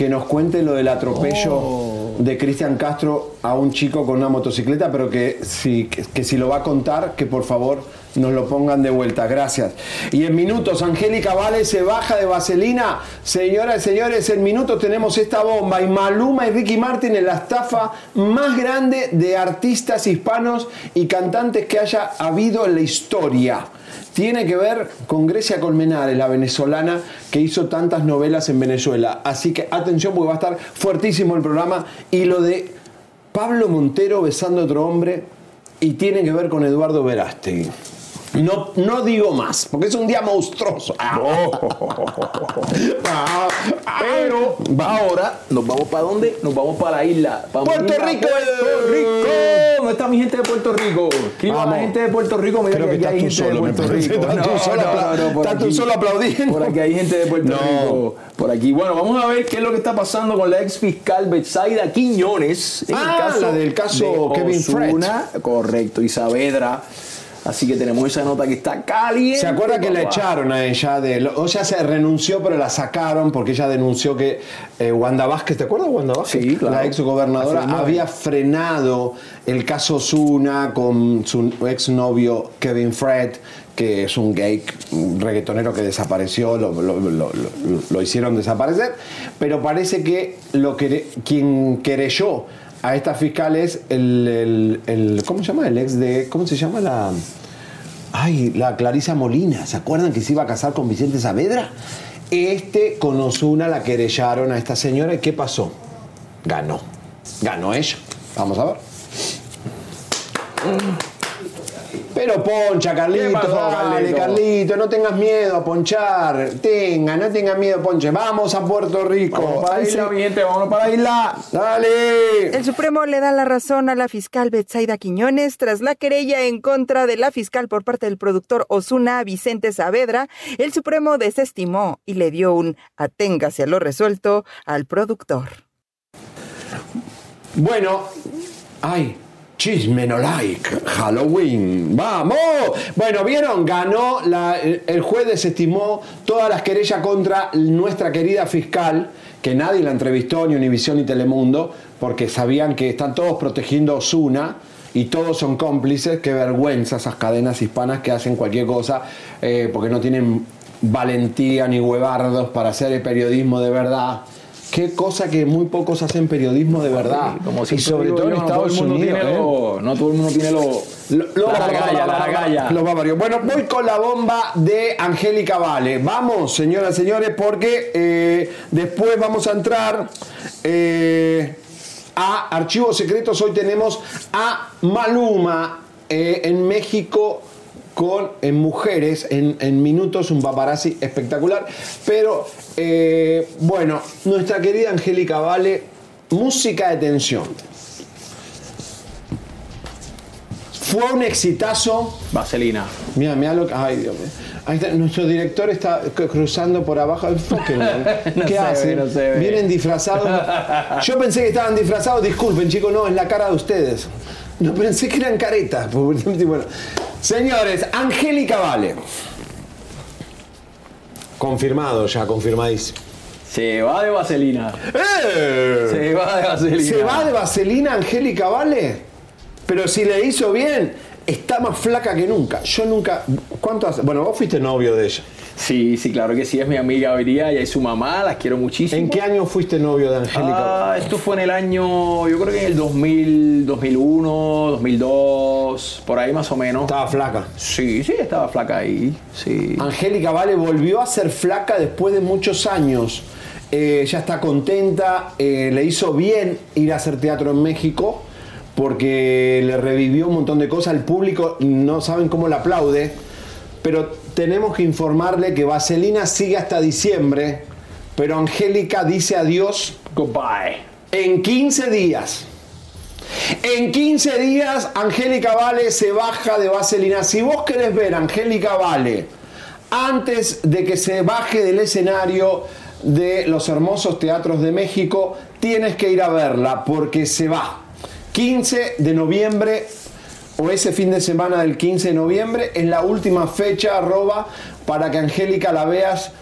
que nos cuente lo del atropello de Cristian Castro a un chico con una motocicleta, pero que si, que, que si lo va a contar, que por favor nos lo pongan de vuelta. Gracias. Y en minutos, Angélica Vale se baja de vaselina. Señoras y señores, en minutos tenemos esta bomba. Y Maluma y Ricky Martin en la estafa más grande de artistas hispanos y cantantes que haya habido en la historia tiene que ver con Grecia Colmenares, la venezolana que hizo tantas novelas en Venezuela. Así que atención porque va a estar fuertísimo el programa. Y lo de Pablo Montero besando a otro hombre y tiene que ver con Eduardo Verástegui. No, no digo más, porque es un día monstruoso. Ah, Pero ahora nos vamos para dónde? Nos vamos para la isla. para Puerto Manila, Rico. Puerto Rico. ¿Dónde está mi gente de Puerto Rico? ¿Qué iba Vamos. la gente de Puerto Rico? Mira Creo que estás hay gente solo, de Puerto. Rico. Estás tú solo tú aquí- solo aplaudiendo. Por aquí hay gente de Puerto No. Rico. Por aquí. Bueno, vamos a ver qué es lo que está pasando con la ex fiscal Betsaida Quiñones. en el Ah, la del caso de Kevin. Ozuna. Correcto. Y Saavedra. Así que tenemos esa nota que está caliente. ¿Se acuerda que la echaron a ella? De, o sea, se renunció, pero la sacaron porque ella denunció que eh, Wanda Vázquez, ¿te acuerdas de Wanda Vázquez? Sí, claro. La ex gobernadora había frenado el caso Zuna con su ex novio Kevin Fred, que es un gay un reggaetonero que desapareció, lo, lo- lo- lo- lo hicieron desaparecer, pero parece que lo que, quien querelló a esta fiscal es el, el- el- ¿cómo se llama? El ex de, ¿cómo se llama la...? Ay, la Clarisa Molina, ¿se acuerdan que se iba a casar con Vicente Saavedra? Este con Osuna la querellaron a esta señora y ¿qué pasó? Ganó. Ganó ella. Vamos a ver. Pero poncha, Carlito, ¿Qué pasó, dale, Carlito? Carlito, no tengas miedo a ponchar. Tenga, no tengas miedo, ponche. Vamos a Puerto Rico. Vamos para Ahí la isla, mi gente, vámonos para la isla. Dale. El Supremo le da la razón a la fiscal Betsaida Quiñones tras la querella en contra de la fiscal por parte del productor Osuna Vicente Saavedra. El Supremo desestimó y le dio un aténgase a lo resuelto al productor. Bueno, ay, chisme no like, Halloween, vamos. Bueno, vieron, ganó, la- el juez desestimó todas las querellas contra nuestra querida fiscal, que nadie la entrevistó, ni Univisión ni Telemundo, porque sabían que están todos protegiendo a Osuna. Y todos son cómplices, qué vergüenza esas cadenas hispanas que hacen cualquier cosa eh, porque no tienen valentía ni huevardos para hacer el periodismo de verdad. Qué cosa que muy pocos hacen periodismo de verdad. Como y sobre todo en no Estados Unidos. ¿eh? lo- no todo el mundo tiene lo, Lo- lo- la ragalla, la ragalla. Los barbarios. Bueno, voy con la bomba de Angélica Vale. Vamos, señoras y señores, porque eh, después vamos a entrar eh, a Archivos Secretos. Hoy tenemos a Maluma eh, en México con en mujeres en, en minutos, un paparazzi espectacular. Pero eh, bueno, nuestra querida Angélica Vale, música de tensión. Fue un exitazo. Vaselina. Mira, mira lo que. Ay, Dios mío. Ahí está, nuestro director está cruzando por abajo. No ¿Qué hacen? no. Vienen disfrazados. Yo pensé que estaban disfrazados. Disculpen, chicos, no, es la cara de ustedes. No pensé que eran caretas. Bueno, señores, Angélica Vale. Confirmado ya, confirmadísimo. Se va de vaselina. ¡Eh! Se va de vaselina. ¿Se va de vaselina Angélica Vale? Pero si le hizo bien, está más flaca que nunca. Yo nunca. ¿Cuánto hace? Bueno, vos fuiste novio de ella. Sí, sí, claro que sí, es mi amiga hoy día, ella es su mamá, las quiero muchísimo. ¿En qué año fuiste novio de Angélica? Ah, esto fue en el año, yo creo que en el 2000, 2001, 2002, por ahí más o menos. Estaba flaca. Sí, sí, estaba flaca ahí, sí. Angélica Vale volvió a ser flaca después de muchos años. Eh, ya está contenta, eh, le hizo bien ir a hacer teatro en México porque le revivió un montón de cosas. El público no saben cómo la aplaude, pero tenemos que informarle que Vaselina sigue hasta diciembre, pero Angélica dice adiós Goodbye. en 15 días. En 15 días, Angélica Vale se baja de Vaselina. Si vos querés ver a Angélica Vale antes de que se baje del escenario de los hermosos teatros de México, tienes que ir a verla porque se va. 15 de noviembre o ese fin de semana del 15 de noviembre es la última fecha arroba para que Angélica la veas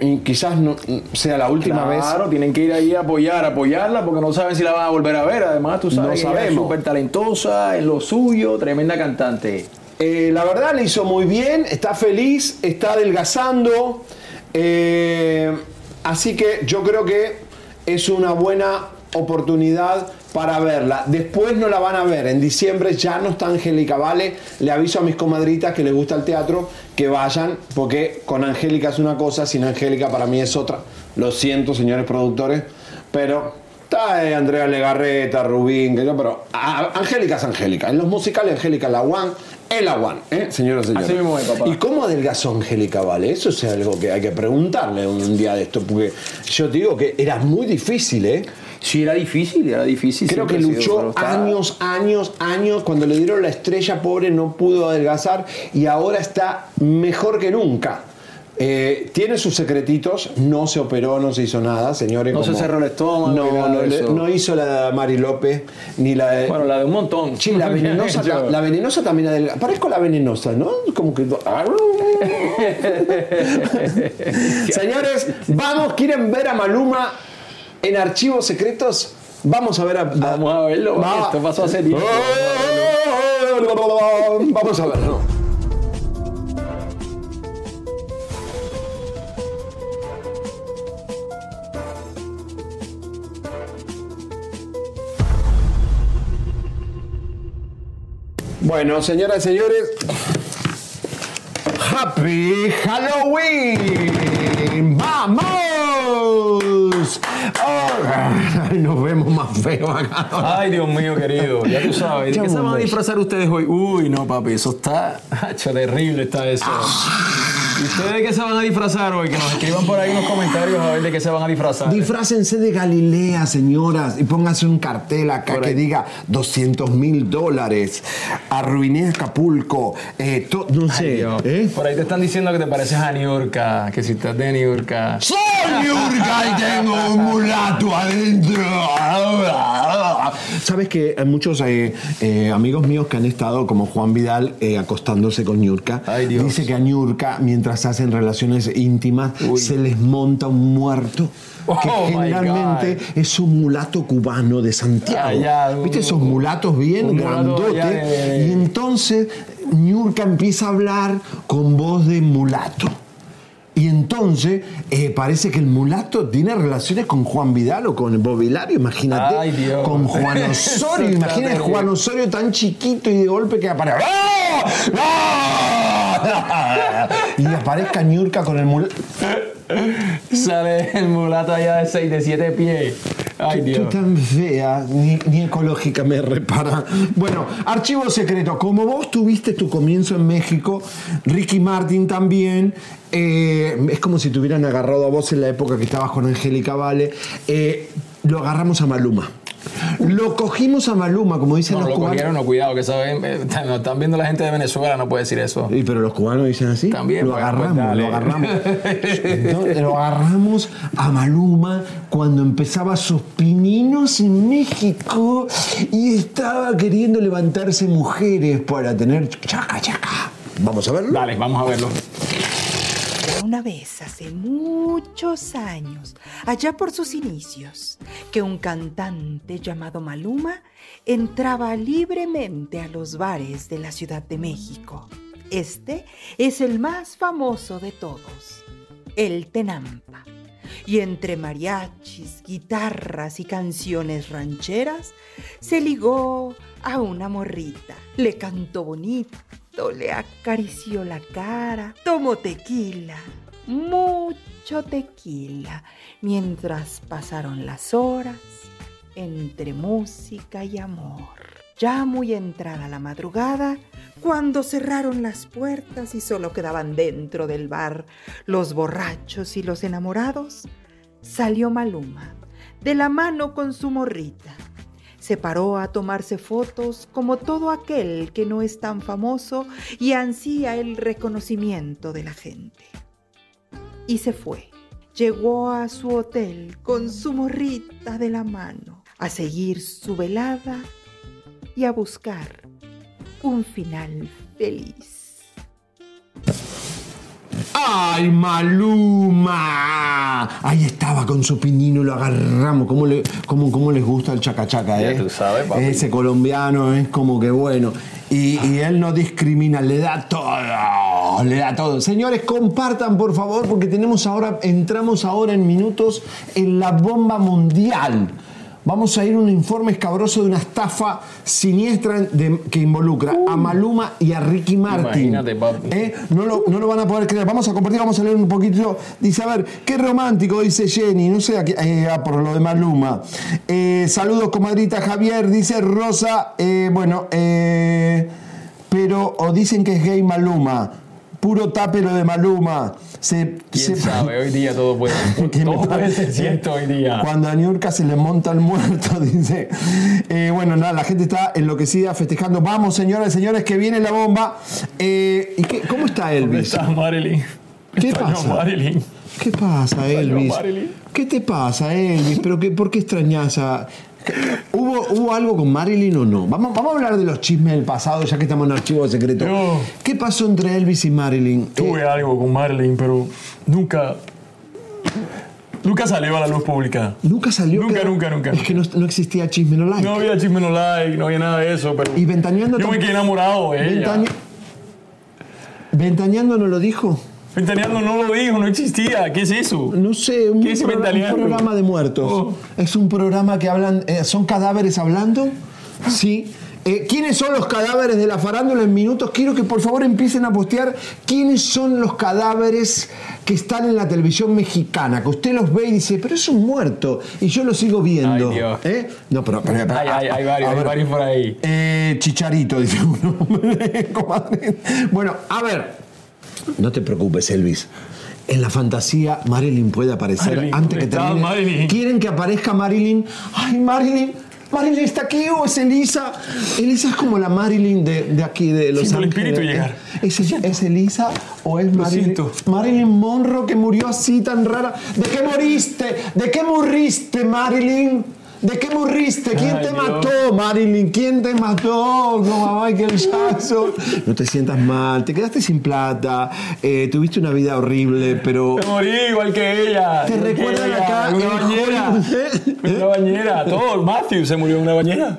y quizás no, sea la última vez Claro, tienen que ir ahí a apoyar, apoyarla, porque no saben si la van a volver a ver. Además, tú sabes No que ella es súper talentosa, en lo suyo, tremenda cantante. Eh, la verdad le hizo muy bien, está feliz, está adelgazando. eh, así que yo creo que es una buena oportunidad para verla. Después no la van a ver. En diciembre ya no está Angélica Vale. Le aviso a mis comadritas que les gusta el teatro que vayan, porque con Angélica es una cosa, sin Angélica para mí es otra. Lo siento, señores productores, pero está eh, Andrea Legarreta, Rubín, que yo, pero ah, Angélica es Angélica. En los musicales, Angélica la one, es la one, ¿eh? señoras y señores. Así mismo es, papá. ¿Y cómo adelgazó Angélica Vale? Eso es algo que hay que preguntarle un día de esto, porque yo te digo que era muy difícil, ¿eh? Sí, era difícil, era difícil. Creo que luchó años, años, años. Cuando le dieron la estrella, pobre, no pudo adelgazar y ahora está mejor que nunca. Eh, tiene sus secretitos, no se operó, no se hizo nada, señores. No se cerró el estómago, No, no, le- hizo la de Mari López, ni la de. Bueno, la de un montón. Sí, la venenosa, ta- la venenosa también adelgaza. Parezco la venenosa, ¿no? Como que. Señores, vamos, ¿quieren ver a Maluma en archivos secretos? Vamos a ver a. Vamos a verlo, Va. esto pasó hace tiempo. Vamos a verlo. Bueno, señoras y señores, Happy Halloween. ¡Vamos! Ay, nos vemos más feos acá. Ay, Dios mío, querido. Ya tú sabes. ¿De qué se van a disfrazar ustedes hoy? Uy, no, papi. Eso está. Hacho, terrible está eso. ¿Y ustedes de qué se van a disfrazar hoy? Que nos escriban por ahí en los comentarios a ver de qué se van a disfrazar. Disfrácense de Galilea, señoras, y pónganse un cartel acá que diga 200 mil dólares. Arruiné Acapulco. Eh, to- no sé. ¿eh? Por ahí te están diciendo que te pareces a Niurka, que si estás de Niurka. ¡Soy Yurka y tengo un mulato adentro! Sabes que hay muchos eh, eh, amigos míos que han estado, como Juan Vidal, eh, acostándose con. Ay, Dios. Dice que a Yurka, mientras hacen relaciones íntimas, se les monta un muerto. Que Oh, generalmente es un mulato cubano de Santiago. Ah, ya, ¿Viste esos mulatos bien mulato grandotes? ya Y entonces Yurka empieza a hablar con voz de mulato. Y entonces eh, parece que el mulato tiene relaciones con Juan Vidal o con Bob Hilario, imagínate. Ay, Dios. Con Juan Osorio, imagínate. Juan Osorio tan chiquito y de golpe que aparece. ¡Ah! Y aparezca Ñurka con el mulato. Sale el mulato allá de 6, de 7 pies. Ay, Tú Dios. tan fea, ni, ni ecológica me repara. Bueno, archivo secreto. Como vos tuviste tu comienzo en México, Ricky Martin también. eh, es como si te hubieran agarrado a vos en la época que estabas con Angélica Vale. eh, lo agarramos a Maluma. Lo cogimos a Maluma, como dicen No, los lo cubanos. cogieron, no, cuidado, que saben, eh, están, viendo la gente de Venezuela, no puede decir eso. Sí, pero los cubanos dicen así. También, Lo agarramos, pues dale. lo agarramos. Entonces, lo agarramos a Maluma cuando empezaba sus pininos en México y estaba queriendo levantarse mujeres para tener chaca chaca. Vamos a verlo. Dale, vamos a verlo. Una vez, hace muchos años, allá por sus inicios, que un cantante llamado Maluma entraba libremente a los bares de la Ciudad de México. Este es el más famoso de todos, el Tenampa. Y entre mariachis, guitarras y canciones rancheras, se ligó a una morrita. Le cantó bonito, le acarició la cara, tomó tequila, mucho tequila, mientras pasaron las horas entre música y amor. Ya muy entrada la madrugada, cuando cerraron las puertas y solo quedaban dentro del bar los borrachos y los enamorados, salió Maluma, de la mano con su morrita. Se paró a tomarse fotos como todo aquel que no es tan famoso y ansía el reconocimiento de la gente. Y se fue. Llegó a su hotel con su morrita de la mano a seguir su velada y a buscar un final feliz. ¡Ay, Maluma! Ahí estaba con su pinino, lo agarramos. ¿Cómo, le, cómo, cómo les gusta el chacachaca, Ya eh? tú sabes, papi. Ese colombiano es como que bueno. Y, y él no discrimina, le da todo, le da todo. Señores, compartan por favor, porque tenemos ahora, entramos ahora en minutos en la bomba mundial. Vamos a ir a un informe escabroso de una estafa siniestra de- que involucra a Maluma y a Ricky Martin. Imagínate, papi. ¿Eh? No, lo, no lo van a poder creer. Vamos a compartir, vamos a leer un poquito. Dice, a ver, qué romántico, dice Jenny. No sé, eh, ah, por lo de Maluma. Eh, saludos, comadrita Javier. Dice Rosa, bueno, pero, o dicen que es gay Maluma. Puro tape lo de Maluma. Se, ¿Quién se- sabe? Hoy día todo puede, todo puede ser cierto hoy día. Cuando a Niurka se le monta el muerto, dice. Eh, bueno, nada, la gente está enloquecida festejando. Vamos, señoras y señores, que viene la bomba. Eh, ¿y qué- ¿Cómo está ¿Dónde Elvis? está Marilyn? ¿Qué pasa? Marilyn. ¿Qué pasa, Elvis? ¿Qué te pasa, Elvis? ¿Pero qué, por qué extrañas a.? ¿Hubo, ¿Hubo algo con Marilyn o no? Vamos, vamos a hablar de los chismes del pasado, ya que estamos en archivo secreto. ¿Qué pasó entre Elvis y Marilyn? Tuve Eh, algo con Marilyn, pero nunca. Nunca salió a la luz pública. nunca salió. Nunca, claro. nunca, nunca. Es que no, no existía chisme no like. No había chisme no like, no había nada de eso, pero. Y Ventaneando Yo me quedé enamorado de ella. Ventañe- Ventaneando no lo dijo. Ventaneando no lo dijo, no existía. ¿Qué es eso? No sé, un, ¿Qué es programa, un programa de muertos. Oh. Es un programa que hablan, eh, son cadáveres hablando, sí. eh, quiénes son los cadáveres de la farándula en minutos. Quiero que por favor empiecen a postear quiénes son los cadáveres que están en la televisión mexicana, que usted los ve y dice, pero es un muerto, y yo lo sigo viendo. Ay, Dios. ¿Eh? No, pero, pero- pero- Hay, varios, a hay ver. varios por ahí. Eh, chicharito, dice uno. Bueno, a ver. No te preocupes, Elvis. En la fantasía, Marilyn puede aparecer Marilyn, antes que ¿dónde está termine. Marilyn? ¿Quieren que aparezca Marilyn? ¡Ay, Marilyn! ¿Marilyn está aquí o es Elisa? Elisa es como la Marilyn de, de aquí, de Los Siento el Ángeles. espíritu llegar. ¿Es, es Elisa o es Marilyn? Marilyn Monroe que murió así tan rara. ¿De qué moriste? ¿De qué moriste, Marilyn? ¿De qué moriste? ¿Quién Ay, te Dios. mató, Marilyn? ¿Quién te mató? Como a Michael Jackson. No te sientas mal, te quedaste sin plata, eh, tuviste una vida horrible, pero. Me morí igual que ella. ¿Te recuerdan ella, acá una bañera? Una bañera. Todo. Matthew se murió en una bañera.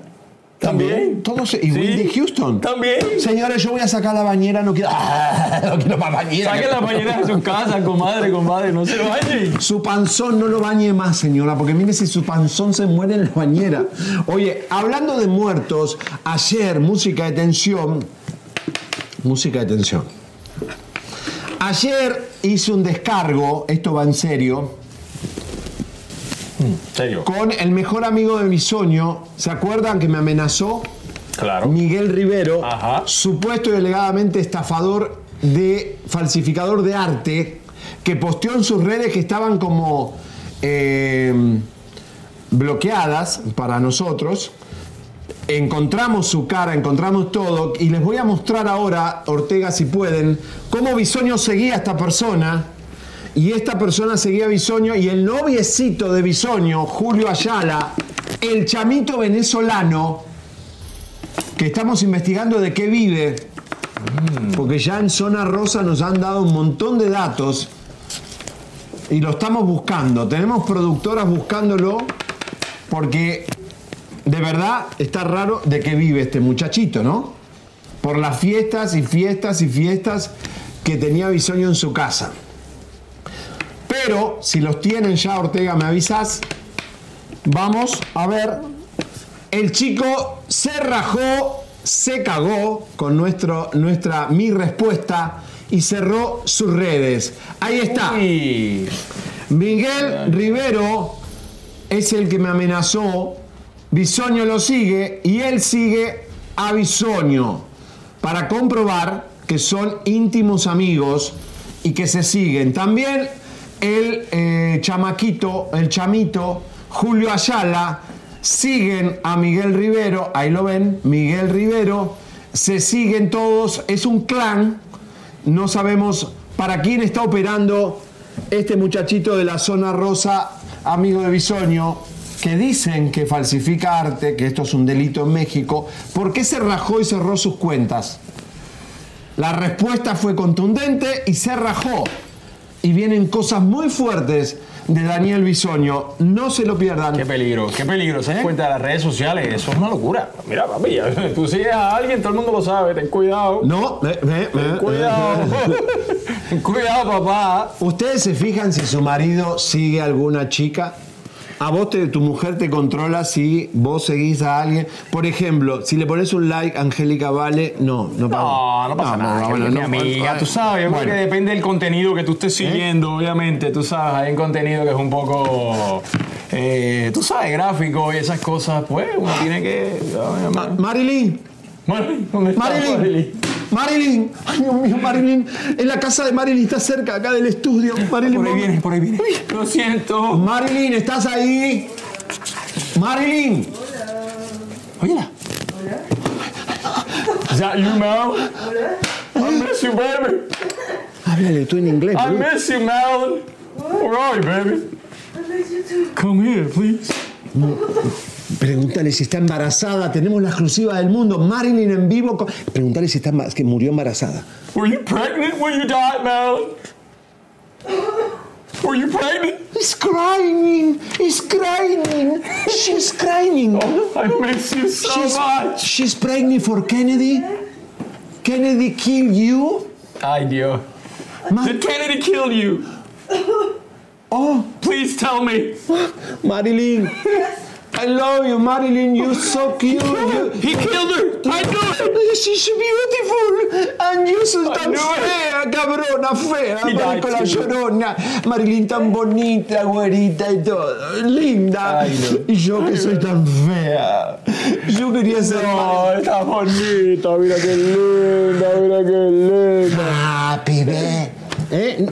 También. Todos, y Sí. Whitney Houston. También. Señores, yo voy a sacar la bañera, no quiero. ¡Ah! no quiero más bañera. Saquen la bañera de su casa, comadre, comadre. No se bañen. Su panzón no lo bañe más, señora, porque mire si su panzón se muere en la bañera. Oye, hablando de muertos, ayer, música de tensión. Música de tensión. Ayer hice un descargo, esto va en serio, serio? con el mejor amigo de Bisoño. ¿Se acuerdan que me amenazó? Claro. Miguel Rivero, Ajá. supuesto y delegadamente estafador de falsificador de arte, que posteó en sus redes que estaban como eh, bloqueadas para nosotros. Encontramos su cara, encontramos todo, y les voy a mostrar ahora, Ortega, si pueden, cómo Bisoño seguía a esta persona. Y esta persona seguía Bisoño y el noviecito de Bisoño, Julio Ayala, el chamito venezolano, que estamos investigando de qué vive, porque ya en Zona Rosa nos han dado un montón de datos y lo estamos buscando. Tenemos productoras buscándolo porque de verdad está raro de qué vive este muchachito, ¿no? Por las fiestas y fiestas y fiestas que tenía Bisoño en su casa. Pero si los tienen ya, Ortega, me avisas. Vamos a ver. El chico se rajó, se cagó con nuestro, nuestra mi respuesta y cerró sus redes. Ahí está. Uy. Miguel Rivero es el que me amenazó. Bisoño lo sigue y él sigue a Bisoño para comprobar que son íntimos amigos y que se siguen. También el eh, chamaquito, el chamito, Julio Ayala, siguen a Miguel Rivero, ahí lo ven, Miguel Rivero, se siguen todos, es un clan, no sabemos para quién está operando este muchachito de la zona rosa, amigo de Bisoño, que dicen que falsifica arte, que esto es un delito en México, ¿por qué se rajó y cerró sus cuentas? La respuesta fue contundente y se rajó. Y vienen cosas muy fuertes de Daniel Bisoño. No se lo pierdan. Qué peligro, qué peligro. Se dan cuenta de las redes sociales, eso es una locura. Mira, papi, tú sigues a alguien, todo el mundo lo sabe, ten cuidado. No, eh, eh, Ten eh, cuidado. eh. Ten cuidado, papá. ¿Ustedes se fijan si su marido sigue a alguna chica? A vos te- tu mujer te controla si vos seguís a alguien. Por ejemplo, si le pones un like, Angélica Vale, no, no pasa No, no pasa nada. bueno, no, mi amiga, eh, tú sabes, yo bueno. creo que depende del contenido que tú estés siguiendo, obviamente. Tú sabes, hay un contenido que es un poco, eh, tú sabes, gráfico y esas cosas, pues uno tiene que. Ma- Marilyn, Marilyn, ¿dónde está Marilyn, Marilyn, ay Dios mío, Marilyn, en la casa de Marilyn está cerca acá del estudio. Marilyn, Por ahí viene, por ahí viene. Lo siento. Marilyn, ¿estás ahí? Marilyn, Óyela. Is that you, Mel? I miss you, baby. háblale tú en inglés. I miss you, Mel. Where are you, baby? Come here, please. Pregúntale si está embarazada. Tenemos la exclusiva del mundo. Marilyn en vivo. con- Pregúntale si está que murió embarazada. Were you pregnant when you died, Mel? Were you pregnant? It's crying. It's crying. She's crying. I miss you so she's, much. she's pregnant for Kennedy. Kennedy killed you. Ay, Dios. Ma- Did Kennedy kill you? oh, Please tell me. Marilyn. I love you, Marilyn. You're so cute. You, He killed her. I knew it. She's beautiful. And you so tan fea, cabrona, fea. He died con la too. llorona. Marilyn tan bonita, güerita y todo. Linda. Y yo que soy tan fea. Yo quería ser No, está bonita. Mira qué linda, mira qué linda. Happy birthday. ¿Eh?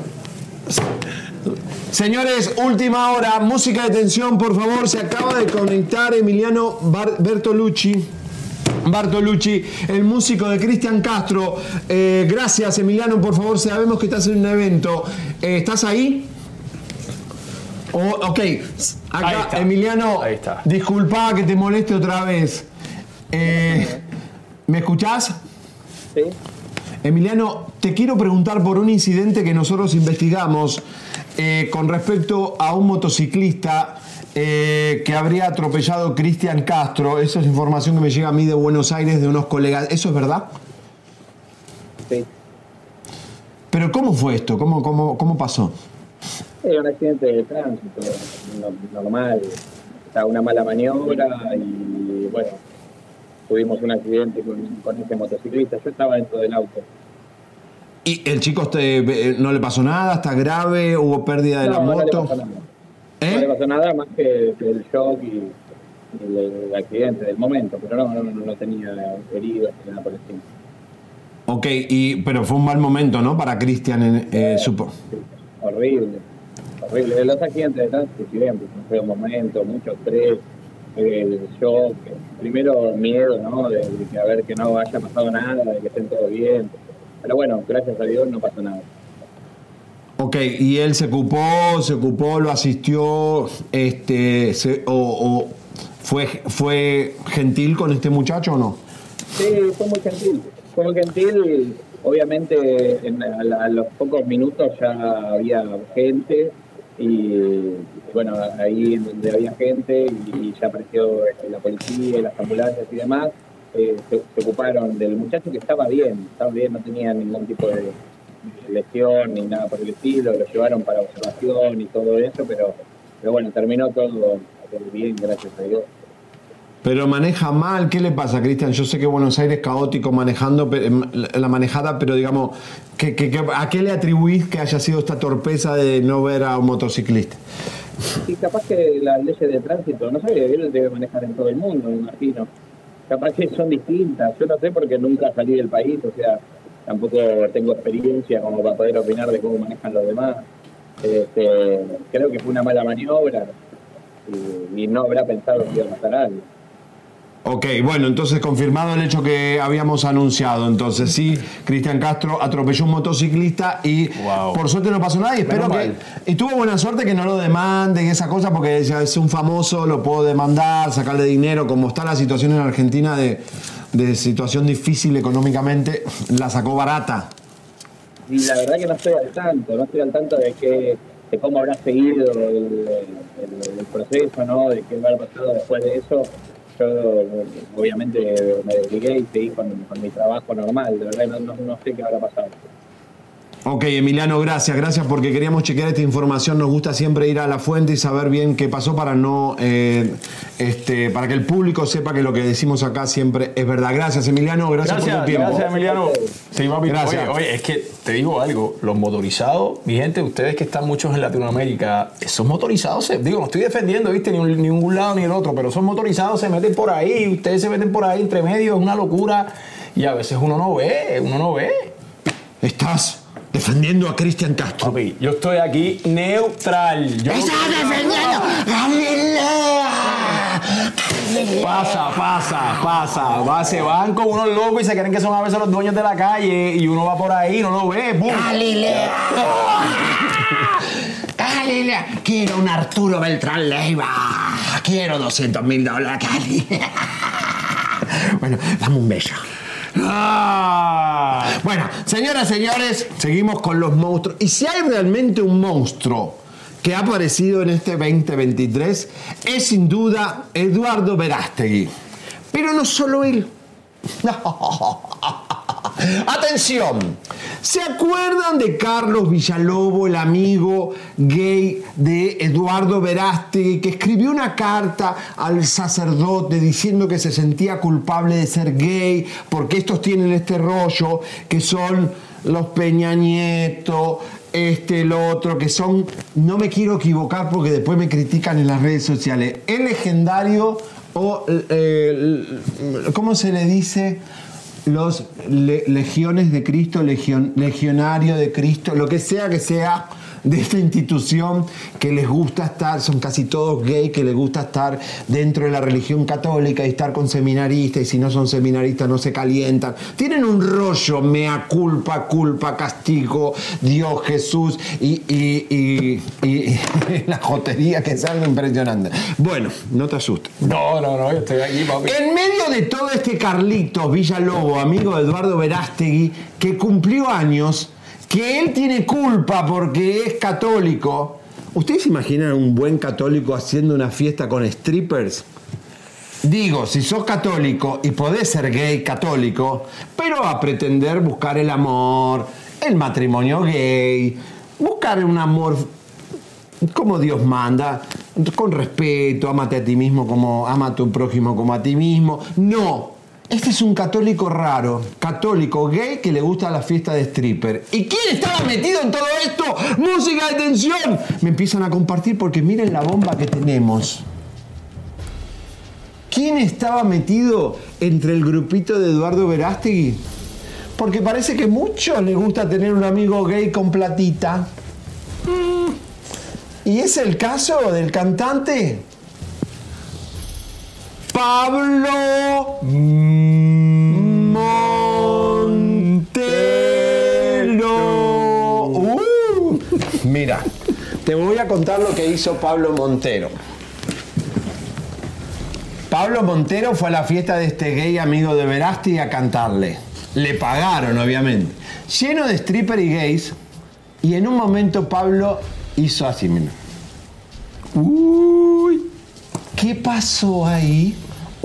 Señores, última hora, música de tensión, por favor. Se acaba de conectar Emiliano Bar- Bertolucci. Bartolucci, el músico de Cristian Castro. Eh, gracias, Emiliano, por favor. Sabemos que estás en un evento. Eh, ¿Estás ahí? Oh, ok, acá, Ahí está. Emiliano, Ahí está. disculpa que te moleste otra vez. Eh, ¿Me escuchás? Sí. Emiliano, te quiero preguntar por un incidente que nosotros investigamos eh, con respecto a un motociclista eh, que habría atropellado Cristian Castro. Esa es información que me llega a mí de Buenos Aires de unos colegas. ¿Eso es verdad? Sí. Pero ¿cómo fue esto? ¿Cómo, cómo, cómo pasó? Era un accidente de tránsito, no- normal. Estaba una mala maniobra y bueno, tuvimos un accidente con, con ese motociclista. Yo estaba dentro del auto. ¿Y el chico este, eh, no le pasó nada? ¿Está grave? ¿Hubo pérdida de la No, no le moto? pasó nada. ¿Eh? No le pasó nada más que, que el shock y, y el, el accidente del momento, pero no, no, no, tenía heridos ni nada por el estilo. Ok, y, pero fue un mal momento, ¿no? Para Cristian, en- eh, supo. Horrible, horrible. Los accidentes de tránsito siempre, un momento, mucho estrés, el shock, primero miedo, ¿no? De, de que a ver que no haya pasado nada, de que estén todo bien. Pero bueno, gracias a Dios no pasó nada. Ok, y él se ocupó, se ocupó, lo asistió, este, se- o, o fue, fue gentil con este muchacho o no? Sí, fue muy gentil. Fue muy gentil. Obviamente, en- a, a los pocos minutos ya había gente y, bueno, ahí donde había gente y ya apareció este, la policía y las ambulancias y demás, eh, se, se ocuparon del muchacho que estaba bien, estaba bien, no tenía ningún tipo de, de lesión ni nada por el estilo, lo llevaron para observación y todo eso, pero, pero bueno, terminó todo, bien, gracias a Dios. Pero maneja mal, ¿qué le pasa, Cristian? Yo sé que Buenos Aires es caótico manejando em, la manejada, pero digamos, ¿qué, a qué le atribuís que haya sido esta torpeza de no ver a un motociclista? Y capaz que las leyes de tránsito, no sé, él debe manejar en todo el mundo, me imagino. Capaz que son distintas. Yo no sé porque nunca salí del país, o sea, tampoco tengo experiencia como para poder opinar de cómo manejan los demás. Este, creo que fue una mala maniobra y, y no habrá pensado que iba a pasar algo. Ok, bueno, entonces confirmado el hecho que habíamos anunciado. Entonces sí, Cristian Castro atropelló un motociclista y Wow. por suerte no pasó nada y espero Menos que... mal. Y tuvo buena suerte que no lo demanden y esa cosa porque ya es un famoso, lo puedo demandar, sacarle dinero. Como está la situación en Argentina de, de situación difícil económicamente, la sacó barata. Y la verdad que no estoy al tanto, no estoy al tanto de que de cómo habrá seguido el, el- el proceso, ¿no? De qué habrá pasado después de eso. Yo obviamente me desligué y seguí con, mi trabajo normal, de verdad no, no sé qué habrá pasado. Ok, Emiliano, gracias, gracias porque queríamos chequear esta información. Nos gusta siempre ir a la fuente y saber bien qué pasó para no, eh, este, para que el público sepa que lo que decimos acá siempre es verdad. Gracias, Emiliano, gracias, por tu tiempo. gracias Emiliano. Sí, papi. Gracias. Oye, oye, es que te digo algo, los motorizados, mi gente, ustedes que están muchos en Latinoamérica, esos motorizados, se, digo, no estoy defendiendo, viste, ni, un- ni un lado ni el otro, pero esos motorizados se meten por ahí, ustedes se meten por ahí entre medio, es una locura, y a veces uno no ve, uno no ve. Estás defendiendo a Cristian Castro. Papi, yo estoy aquí neutral. Yo no- defendiendo! Pasa, pasa, pasa. Va, se van con unos locos y se creen que son a veces los dueños de la calle y uno va por ahí, no lo ve. ¡pum! ¡Galilea! ¡Galilea! Quiero un Arturo Beltrán Leiva. Quiero 200 mil dólares, Galilea. Bueno, dame un beso. Ah. Bueno, señoras, señores, seguimos con los monstruos. Y si hay realmente un monstruo que ha aparecido en este 2023, es sin duda Eduardo Verástegui. Pero no solo él. Atención, ¿se acuerdan de Carlos Villalobo, el amigo gay de Eduardo Verástegui, que escribió una carta al sacerdote diciendo que se sentía culpable de ser gay porque estos tienen este rollo que son los Peña Nieto, este, el otro, que son, no me quiero equivocar porque después me critican en las redes sociales, el legendario o, eh, ¿cómo se le dice? Los le- legiones de Cristo, legion- legionario de Cristo, lo que sea que sea de esta institución que les gusta estar, son casi todos gays, que les gusta estar dentro de la religión católica y estar con seminaristas, y si no son seminaristas no se calientan. Tienen un rollo, mea culpa, culpa, castigo, Dios, Jesús, y, y- y- y- la jotería que es algo impresionante. Bueno, no te asustes. No, no, no, yo estoy aquí, papi. En medio de todo este Carlitos Villalobo, amigo de Eduardo Verástegui, que cumplió años, que él tiene culpa porque es católico. ¿Ustedes se imaginan un buen católico haciendo una fiesta con strippers? Digo, si sos católico y podés ser gay católico, pero a pretender buscar el amor, el matrimonio gay, buscar un amor como Dios manda, con respeto, amate a ti mismo como ama a tu prójimo como a ti mismo. No, este es un católico raro, católico gay que le gusta la fiesta de stripper. ¿Y quién estaba metido en todo esto? Música de tensión. Me empiezan a compartir porque miren la bomba que tenemos. ¿Quién estaba metido entre el grupito de Eduardo Verástegui? Porque parece que muchos les gusta tener un amigo gay con platita. Y es el caso del cantante Pablo Montero. Uh, mira, te voy a contar lo que hizo Pablo Montero. Pablo Montero fue a la fiesta de este gay amigo de Verasti a cantarle. Le pagaron, obviamente. Lleno de stripper y gays. Y en un momento Pablo hizo así, mira. Uy, ¿qué pasó ahí?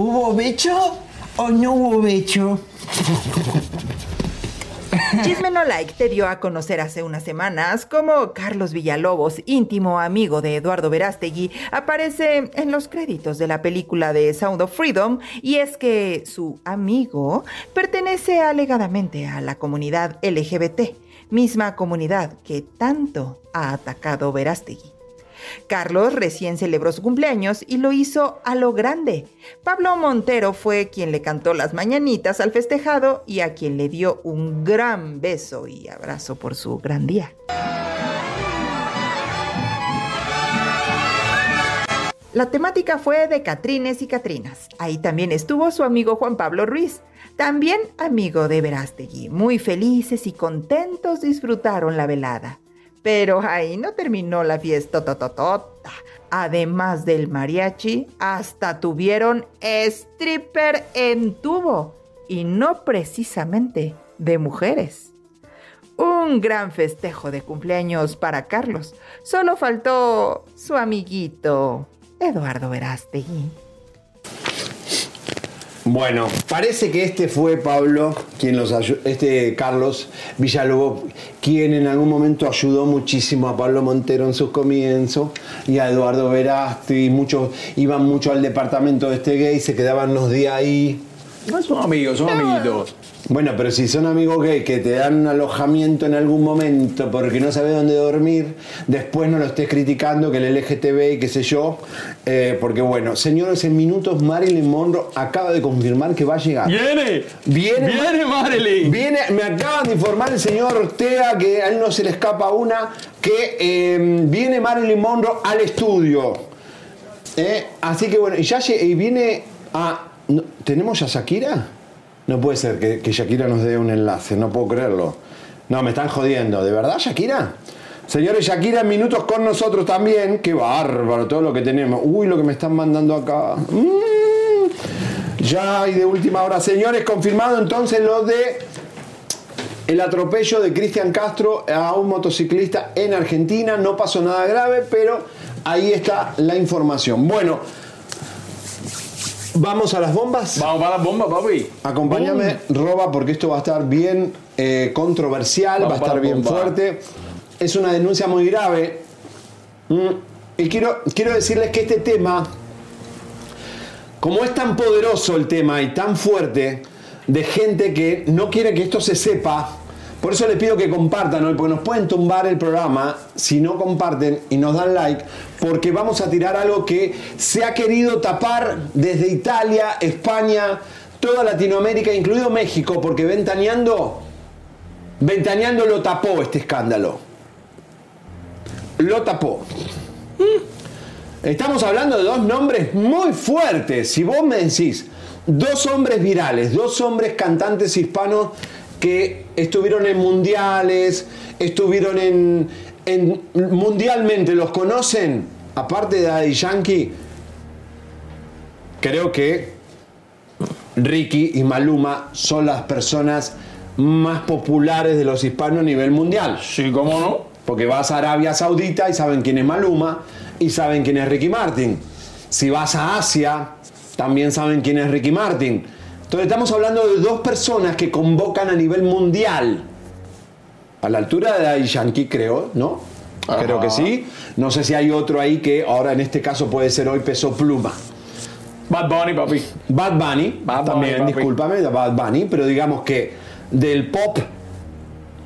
¿Hubo becho o no hubo becho? Chisme No Like te dio a conocer hace unas semanas cómo Carlos Villalobos, íntimo amigo de Eduardo Verástegui, aparece en los créditos de la película de Sound of Freedom y es que su amigo pertenece alegadamente a la comunidad LGBT, misma comunidad que tanto ha atacado Verástegui. Carlos recién celebró su cumpleaños y lo hizo a lo grande. Pablo Montero fue quien le cantó las mañanitas al festejado y a quien le dio un gran beso y abrazo por su gran día. La temática fue de Catrines y Catrinas. Ahí también estuvo su amigo Juan Pablo Ruiz, también amigo de Verástegui. Muy felices y contentos disfrutaron la velada. Pero ahí no terminó la fiesta tototota. Además del mariachi, hasta tuvieron stripper en tubo. Y no precisamente de mujeres. Un gran festejo de cumpleaños para Carlos. Solo faltó su amiguito, Eduardo Verástegui. Bueno, parece que este fue Pablo, quien los este Carlos Villalobos, quien en algún momento ayudó muchísimo a Pablo Montero en sus comienzos y a Eduardo Verasti, muchos iban mucho al departamento de este gay, se quedaban los días ahí. No son amigos, son amiguitos. Bueno, pero si son amigos gay que te dan un alojamiento en algún momento porque no sabes dónde dormir, después no lo estés criticando que el LGTB y qué sé yo, eh, porque bueno, señores, en minutos Marilyn Monroe acaba de confirmar que va a llegar. ¡Viene! Viene, ¡Viene, Marilyn! Viene, me acaban de informar el señor Ortega que a él no se le escapa una, que eh, viene Marilyn Monroe al estudio. Eh, así que bueno, y ya y viene a... ¿Tenemos a Shakira? No puede ser que, Shakira nos dé un enlace, no puedo creerlo. No, me están jodiendo. ¿De verdad, Shakira? Señores, Shakira minutos con nosotros también. Qué bárbaro todo lo que tenemos. Uy, lo que me están mandando acá. Mm. Ya y de última hora. Señores, confirmado entonces lo de el atropello de Cristian Castro a un motociclista en Argentina. No pasó nada grave, pero ahí está la información. Bueno, Vamos a las bombas. Vamos para las bombas, papi. Acompáñame, Roba, porque esto va a estar bien eh, controversial, Vamos va a estar bien bomba. fuerte. Es una denuncia muy grave. Mm, Y quiero, quiero decirles que este tema, como es tan poderoso el tema y tan fuerte, de gente que no quiere que esto se sepa, por eso les pido que compartan hoy, porque nos pueden tumbar el programa si no comparten y nos dan like, porque vamos a tirar algo que se ha querido tapar desde Italia, España, toda Latinoamérica, incluido México, porque Ventaneando, Ventaneando lo tapó este escándalo. Lo tapó. Estamos hablando de dos nombres muy fuertes. Si vos me decís, dos hombres virales, dos hombres cantantes hispanos que estuvieron en mundiales, estuvieron en, en- mundialmente, ¿los conocen? Aparte de Daddy Yankee, creo que Ricky y Maluma son las personas más populares de los hispanos a nivel mundial. Sí, ¿cómo no? Porque vas a Arabia Saudita y saben quién es Maluma y saben quién es Ricky Martin. Si vas a Asia, también saben quién es Ricky Martin. Entonces estamos hablando de dos personas que convocan a nivel mundial. A la altura de Daddy Yankee, creo, ¿no? Ajá. Creo que sí. No sé si hay otro ahí que ahora en este caso puede ser hoy peso pluma. Bad Bunny, papi. Bad Bunny, Bad también, discúlpame, Bad Bunny, pero digamos que del pop,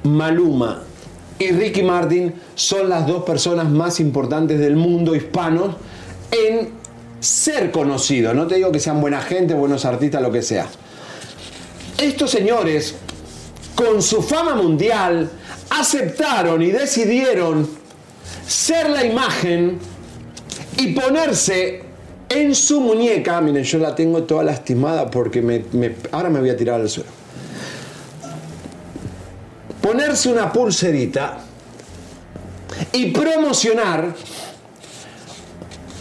Maluma y Ricky Martin son las dos personas más importantes del mundo hispano en ser conocidos. No te digo que sean buena gente, buenos artistas, lo que sea. Estos señores, con su fama mundial, aceptaron y decidieron ser la imagen y ponerse en su muñeca, miren, yo la tengo toda lastimada porque me, ahora me voy a tirar al suelo. Ponerse una pulserita y promocionar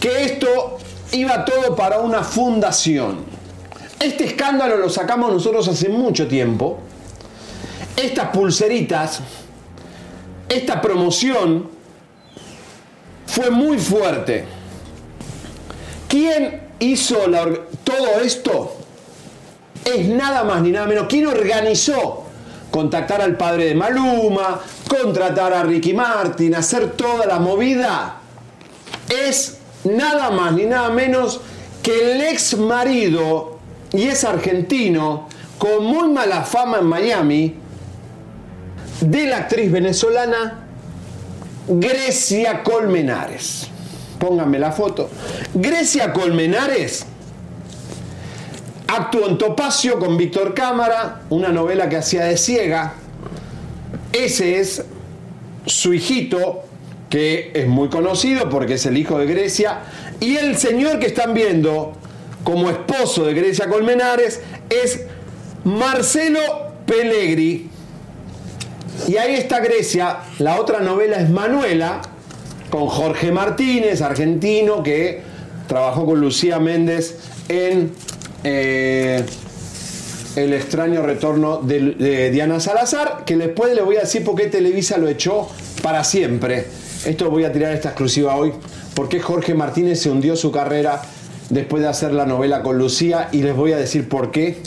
que esto iba todo para una fundación. Este escándalo lo sacamos nosotros hace mucho tiempo. Estas pulseritas, esta promoción fue muy fuerte. ¿Quién hizo todo esto? Es nada más ni nada menos. ¿Quién organizó? Contactar al padre de Maluma, contratar a Ricky Martin, hacer toda la movida. Es nada más ni nada menos que el ex marido, y es argentino, con muy mala fama en Miami, de la actriz venezolana Grecia Colmenares. Pónganme la foto. Grecia Colmenares actuó en Topacio con Víctor Cámara, una novela que hacía de ciega. Ese es su hijito, que es muy conocido porque es el hijo de Grecia. Y el señor que están viendo como esposo de Grecia Colmenares es Marcelo Pellegri. Y ahí está Grecia. La otra novela es Manuela, con Jorge Martínez, argentino, que trabajó con Lucía Méndez en eh, El extraño retorno de, de Diana Salazar, que después le voy a decir por qué Televisa lo echó para siempre. Esto voy a tirar esta exclusiva hoy, porque Jorge Martínez se hundió su carrera después de hacer la novela con Lucía y les voy a decir por qué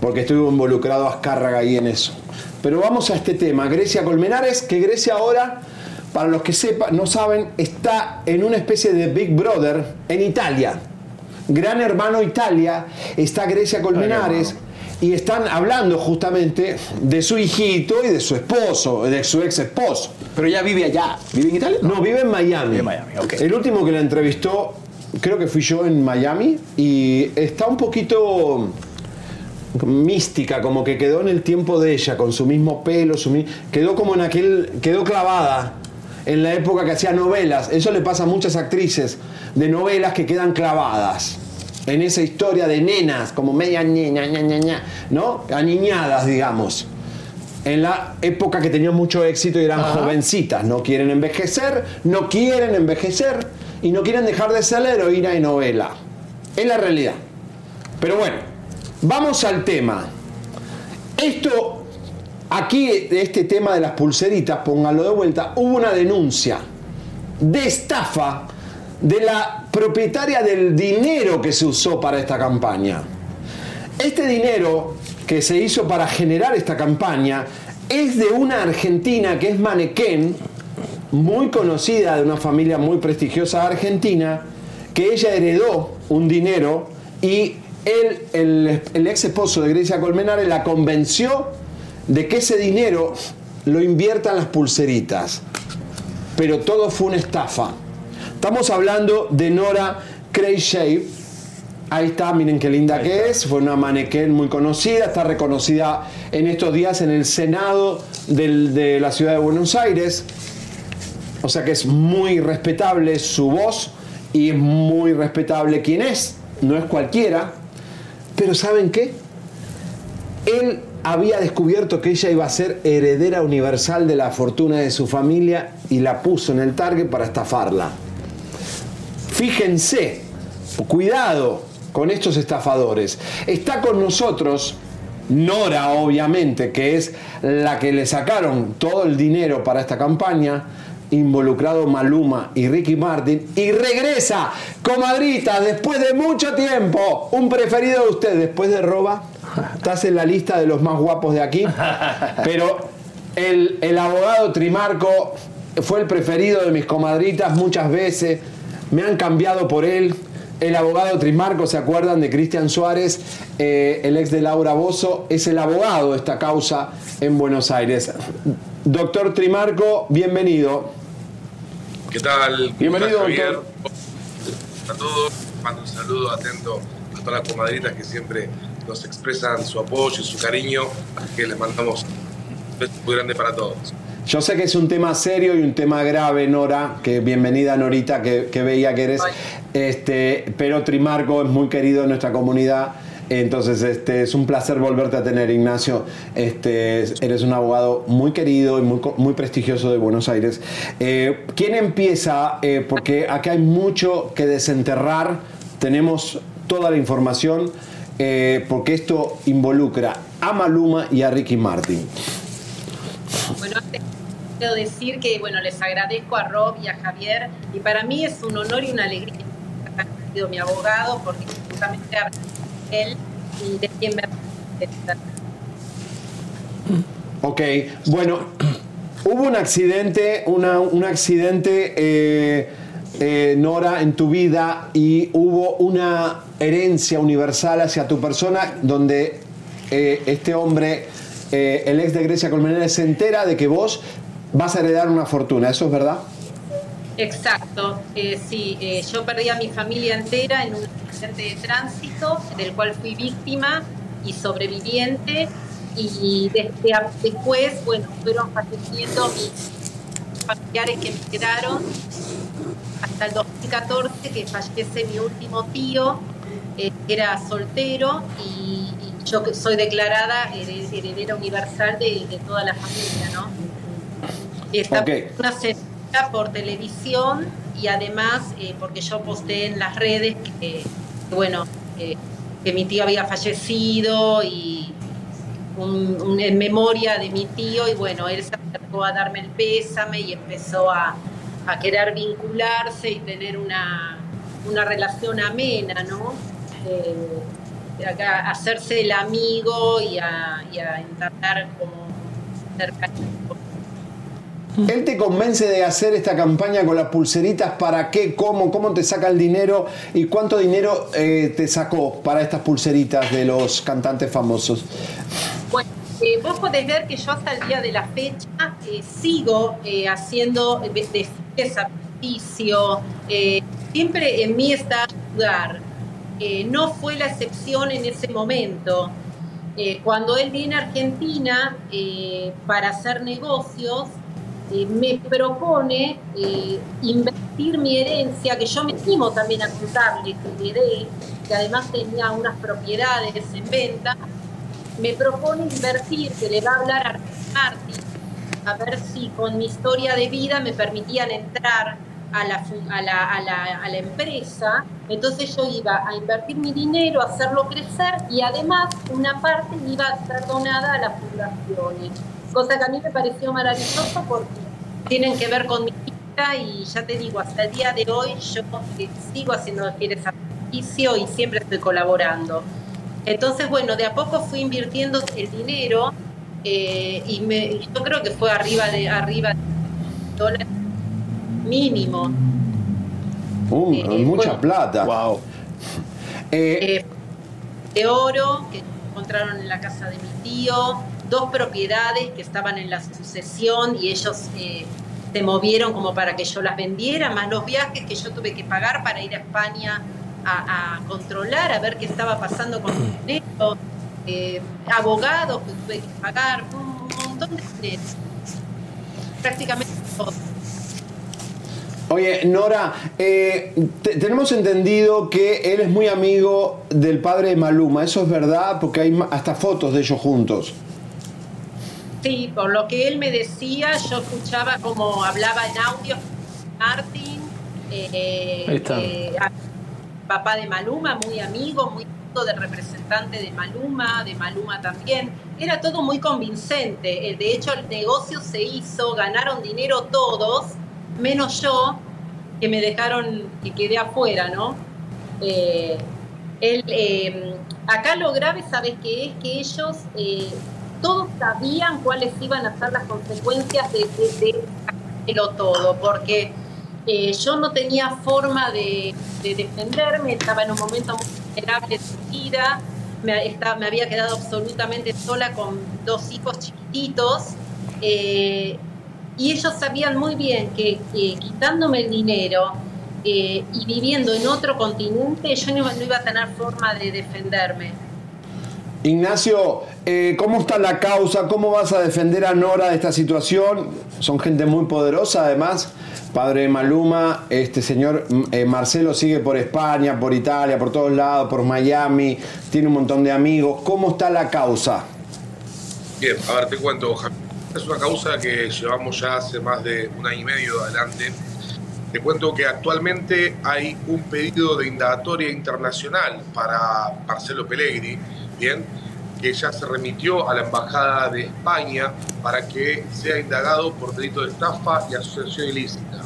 porque estuvo involucrado Azcárraga ahí en eso. Pero vamos a este tema, Grecia Colmenares, que Grecia ahora, para los que sepan, no saben, está en una especie de Big Brother en Italia. Gran hermano Italia, está Grecia Colmenares y están hablando justamente de su hijito y de su esposo, de su ex esposo. Pero ella vive allá. ¿Vive en Italia? No, vive en Miami. Vive en Miami, ok. El último que la entrevistó, creo que fui yo en Miami, y está un poquito mística, como que quedó en el tiempo de ella, con su mismo pelo, su mi- quedó como en aquel, quedó clavada en la época que hacía novelas. Eso le pasa a muchas actrices de novelas que quedan clavadas en esa historia de nenas, como media ña, ña, ña, ña, ¿no? Aniñadas, digamos. En la época que tenían mucho éxito y eran jovencitas, no quieren envejecer, no quieren envejecer y no quieren dejar de ser la heroína de novela. Es la realidad. Pero bueno, vamos al tema. Esto, aquí, de este tema de las pulseritas, pónganlo de vuelta, hubo una denuncia de estafa de la propietaria del dinero que se usó para esta campaña. Este dinero que se hizo para generar esta campaña es de una argentina que es manequén, muy conocida, de una familia muy prestigiosa argentina, que ella heredó un dinero y él, el, el ex esposo de Grecia Colmenares la convenció de que ese dinero lo invierta en las pulseritas. Pero todo fue una estafa. Estamos hablando de Nora Shave. Ahí está, miren qué linda que es. Fue una manequén muy conocida. Está reconocida en estos días en el Senado del- de la ciudad de Buenos Aires. O sea que es muy respetable su voz y es muy respetable quién es. No es cualquiera. Pero ¿saben qué? Él había descubierto que ella iba a ser heredera universal de la fortuna de su familia y la puso en el target para estafarla. Fíjense, cuidado con estos estafadores. Está con nosotros Nora, obviamente, que es la que le sacaron todo el dinero para esta campaña, involucrado Maluma y Ricky Martin, y regresa, comadrita, después de mucho tiempo, un preferido de usted, después de Roba, estás en la lista de los más guapos de aquí, pero el, el abogado Trimarco fue el preferido de mis comadritas muchas veces, me han cambiado por él. El abogado Trimarco, ¿se acuerdan de Cristian Suárez, eh, el ex de Laura Bozo? Es el abogado de esta causa en Buenos Aires. Doctor Trimarco, bienvenido. ¿Qué tal? ¿Cómo Bienvenido, Javier? doctor. A todos, mando un saludo atento a todas las comadritas que siempre nos expresan su apoyo y su cariño, así que les mandamos un beso muy grande para todos. Yo sé que es un tema serio y un tema grave, Nora, que bienvenida Norita, que, que veía que eres. Este, pero Trimarco es muy querido en nuestra comunidad. Entonces, este, es un placer volverte a tener, Ignacio. Este, eres un abogado muy querido y muy, muy prestigioso de Buenos Aires. Eh, ¿Quién empieza? Eh, porque acá hay mucho que desenterrar. Tenemos toda la información, eh, porque esto involucra a Maluma y a Ricky Martin. Bueno, antes quiero decir que bueno, les agradezco a Rob y a Javier y para mí es un honor y una alegría que haya sido mi abogado porque justamente habla él y de quien me Ok, bueno, hubo un accidente, una- un accidente, eh, eh, Nora, en tu vida y hubo una herencia universal hacia tu persona donde eh, este hombre, el ex de Grecia Colmenares, se entera de que vos vas a heredar una fortuna, ¿eso es verdad? Exacto, eh, sí, eh, yo perdí a mi familia entera en un accidente de tránsito del cual fui víctima y sobreviviente y desde después, bueno, fueron falleciendo mis familiares que me quedaron hasta el 2014 que fallece mi último tío, eh, era soltero y, yo soy declarada hered- heredera universal de toda la familia, ¿no? Esta Ok. una se entera por televisión y además eh, porque yo posteé en las redes que, que, bueno, eh, que mi tío había fallecido y un- un- en memoria de mi tío y bueno, él se acercó a darme el pésame y empezó a, a querer vincularse y tener una, una relación amena, ¿no? Eh, a hacerse el amigo y a, y a intentar como cercanía. Él te convence de hacer esta campaña con las pulseritas, ¿para qué? ¿Cómo? ¿Cómo te saca el dinero? ¿Y cuánto dinero eh, te sacó para estas pulseritas de los cantantes famosos? Bueno, eh, vos podés ver que yo hasta el día de la fecha eh, sigo eh, haciendo de- desfiles, sacrificio, eh, siempre en mí está ayudar. Eh, no fue la excepción en ese momento. Eh, cuando él viene a Argentina eh, para hacer negocios, eh, me propone eh, invertir mi herencia, que yo me estimo también a contarle que heredé, que además tenía unas propiedades en venta, me propone invertir, que le va a hablar a Martín, a ver si con mi historia de vida me permitían entrar a la, a la, a la- a la empresa. Entonces yo iba a invertir mi dinero, a hacerlo crecer y además una parte iba a ser donada a las fundaciones. Cosa que a mí me pareció maravilloso porque tienen que ver con mi vida y ya te digo, hasta el día de hoy yo eh, sigo haciendo fieles sacrificio y siempre estoy colaborando. Entonces, bueno, de a poco fui invirtiendo el dinero eh, y me, yo creo que fue arriba de arriba de dólares mínimo. Uh, mucha plata. Wow. Eh, de oro que encontraron en la casa de mi tío, dos propiedades que estaban en la sucesión y ellos eh, se movieron como para que yo las vendiera, más los viajes que yo tuve que pagar para ir a España a, a controlar, a ver qué estaba pasando con mi dinero, eh, abogados que tuve que pagar, un montón de dinero. Prácticamente todo. Oye, Nora, eh, te- tenemos entendido que él es muy amigo del padre de Maluma. ¿Eso es verdad? Porque hay hasta fotos de ellos juntos. Sí, por lo que él me decía, yo escuchaba como hablaba en audio Martín, eh, eh, papá de Maluma, muy amigo, muy amigo del representante de Maluma, de Maluma también. Era todo muy convincente. Eh, De hecho, el negocio se hizo, ganaron dinero todos, menos yo, que me dejaron, que quedé afuera, ¿no? Eh, él, eh, acá lo grave, ¿sabes qué es? Que ellos todos sabían cuáles iban a ser las consecuencias de, de, hacerlo todo, porque eh, yo no tenía forma de, de defenderme, estaba en un momento muy vulnerable de vida, me, esta- me había quedado absolutamente sola con dos hijos chiquititos. eh, y ellos sabían muy bien que quitándome el dinero eh, y viviendo en otro continente, yo no no iba a tener forma de defenderme. Ignacio, eh, ¿cómo está la causa? ¿Cómo vas a defender a Nora de esta situación? Son gente muy poderosa, además. Padre Maluma, este señor mm, eh, Marcelo sigue por España, por Italia, por todos lados, por Miami, tiene un montón de amigos. ¿Cómo está la causa? Bien, a ver, te cuento. Es una causa que llevamos ya hace más de un año y medio adelante. Te cuento que actualmente hay un pedido de indagatoria internacional para Marcelo Pellegrini, que ya se remitió a la Embajada de España para que sea indagado por delito de estafa y asociación ilícita.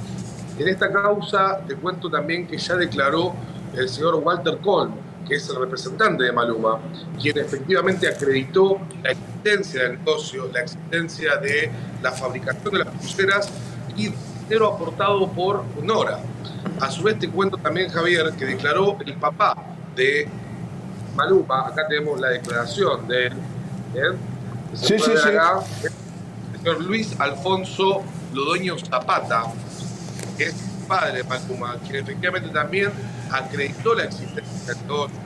En esta causa te cuento también que ya declaró el señor Walter Colm, que es el representante de Maluma, quien efectivamente acreditó la existencia del negocio, la existencia de la fabricación de las pulseras y dinero aportado por Nora. A su vez te cuento también, Javier, que declaró el papá de Maluma, acá tenemos la declaración de él, ¿bien? Que se Sí, puede sí, ver sí. acá. el señor Luis Alfonso Lodoño Zapata, que es padre de Maluma, quien efectivamente también acreditó la existencia del negocio,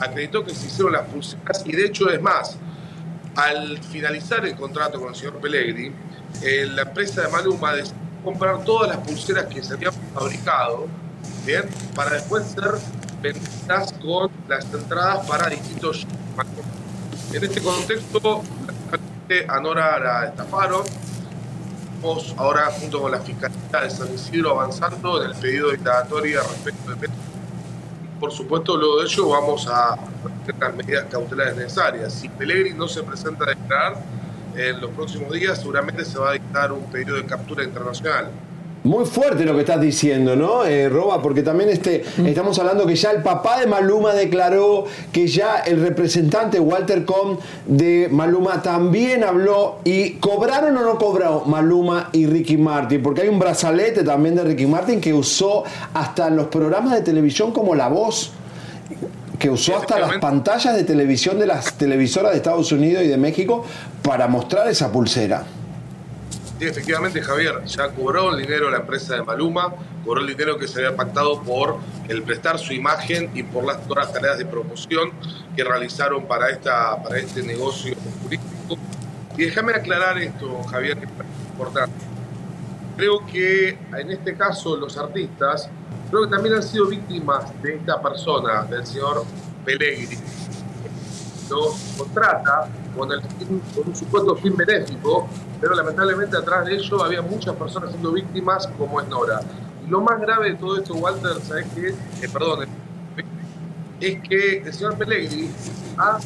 acreditó que se hicieron las pulseras y de hecho es más, al finalizar el contrato con el señor Pellegrini, eh, la empresa de Maluma decidió comprar todas las pulseras que se habían fabricado, bien, para después ser vendidas con las entradas para distintos. En este contexto, a Nora la estafaron. Estamos ahora junto con la Fiscalía de San Isidro avanzando en el pedido de indagatoria respecto de. Y, Por supuesto, luego de ello vamos a hacer las medidas cautelares necesarias. Si Pellegrini no se presenta a declarar, en los próximos días seguramente se va a dictar un pedido de captura internacional. Muy fuerte lo que estás diciendo, ¿no, eh, Roba? Porque también este, estamos hablando que ya el papá de Maluma declaró que ya el representante Walter Com de Maluma también habló y cobraron o no cobraron Maluma y Ricky Martin, porque hay un brazalete también de Ricky Martin que usó hasta en los programas de televisión como La Voz, que usó hasta las pantallas de televisión de las televisoras de Estados Unidos y de México para mostrar esa pulsera. Sí, efectivamente, Javier, ya cobró el dinero la empresa de Maluma, cobró el dinero que se había pactado por el prestar su imagen y por las, todas las tareas de promoción que realizaron para, esta, para este negocio turístico. Y déjame aclarar esto, Javier, que es importante. Creo que en este caso los artistas, creo que también han sido víctimas de esta persona, del señor Pellegrini. Los contrata con, el con un supuesto fin benéfico, pero lamentablemente atrás de ello había muchas personas siendo víctimas, como es Nora. Y lo más grave de todo esto, Walter, ¿sabes qué? Eh, perdón, es que el señor Pellegrini ha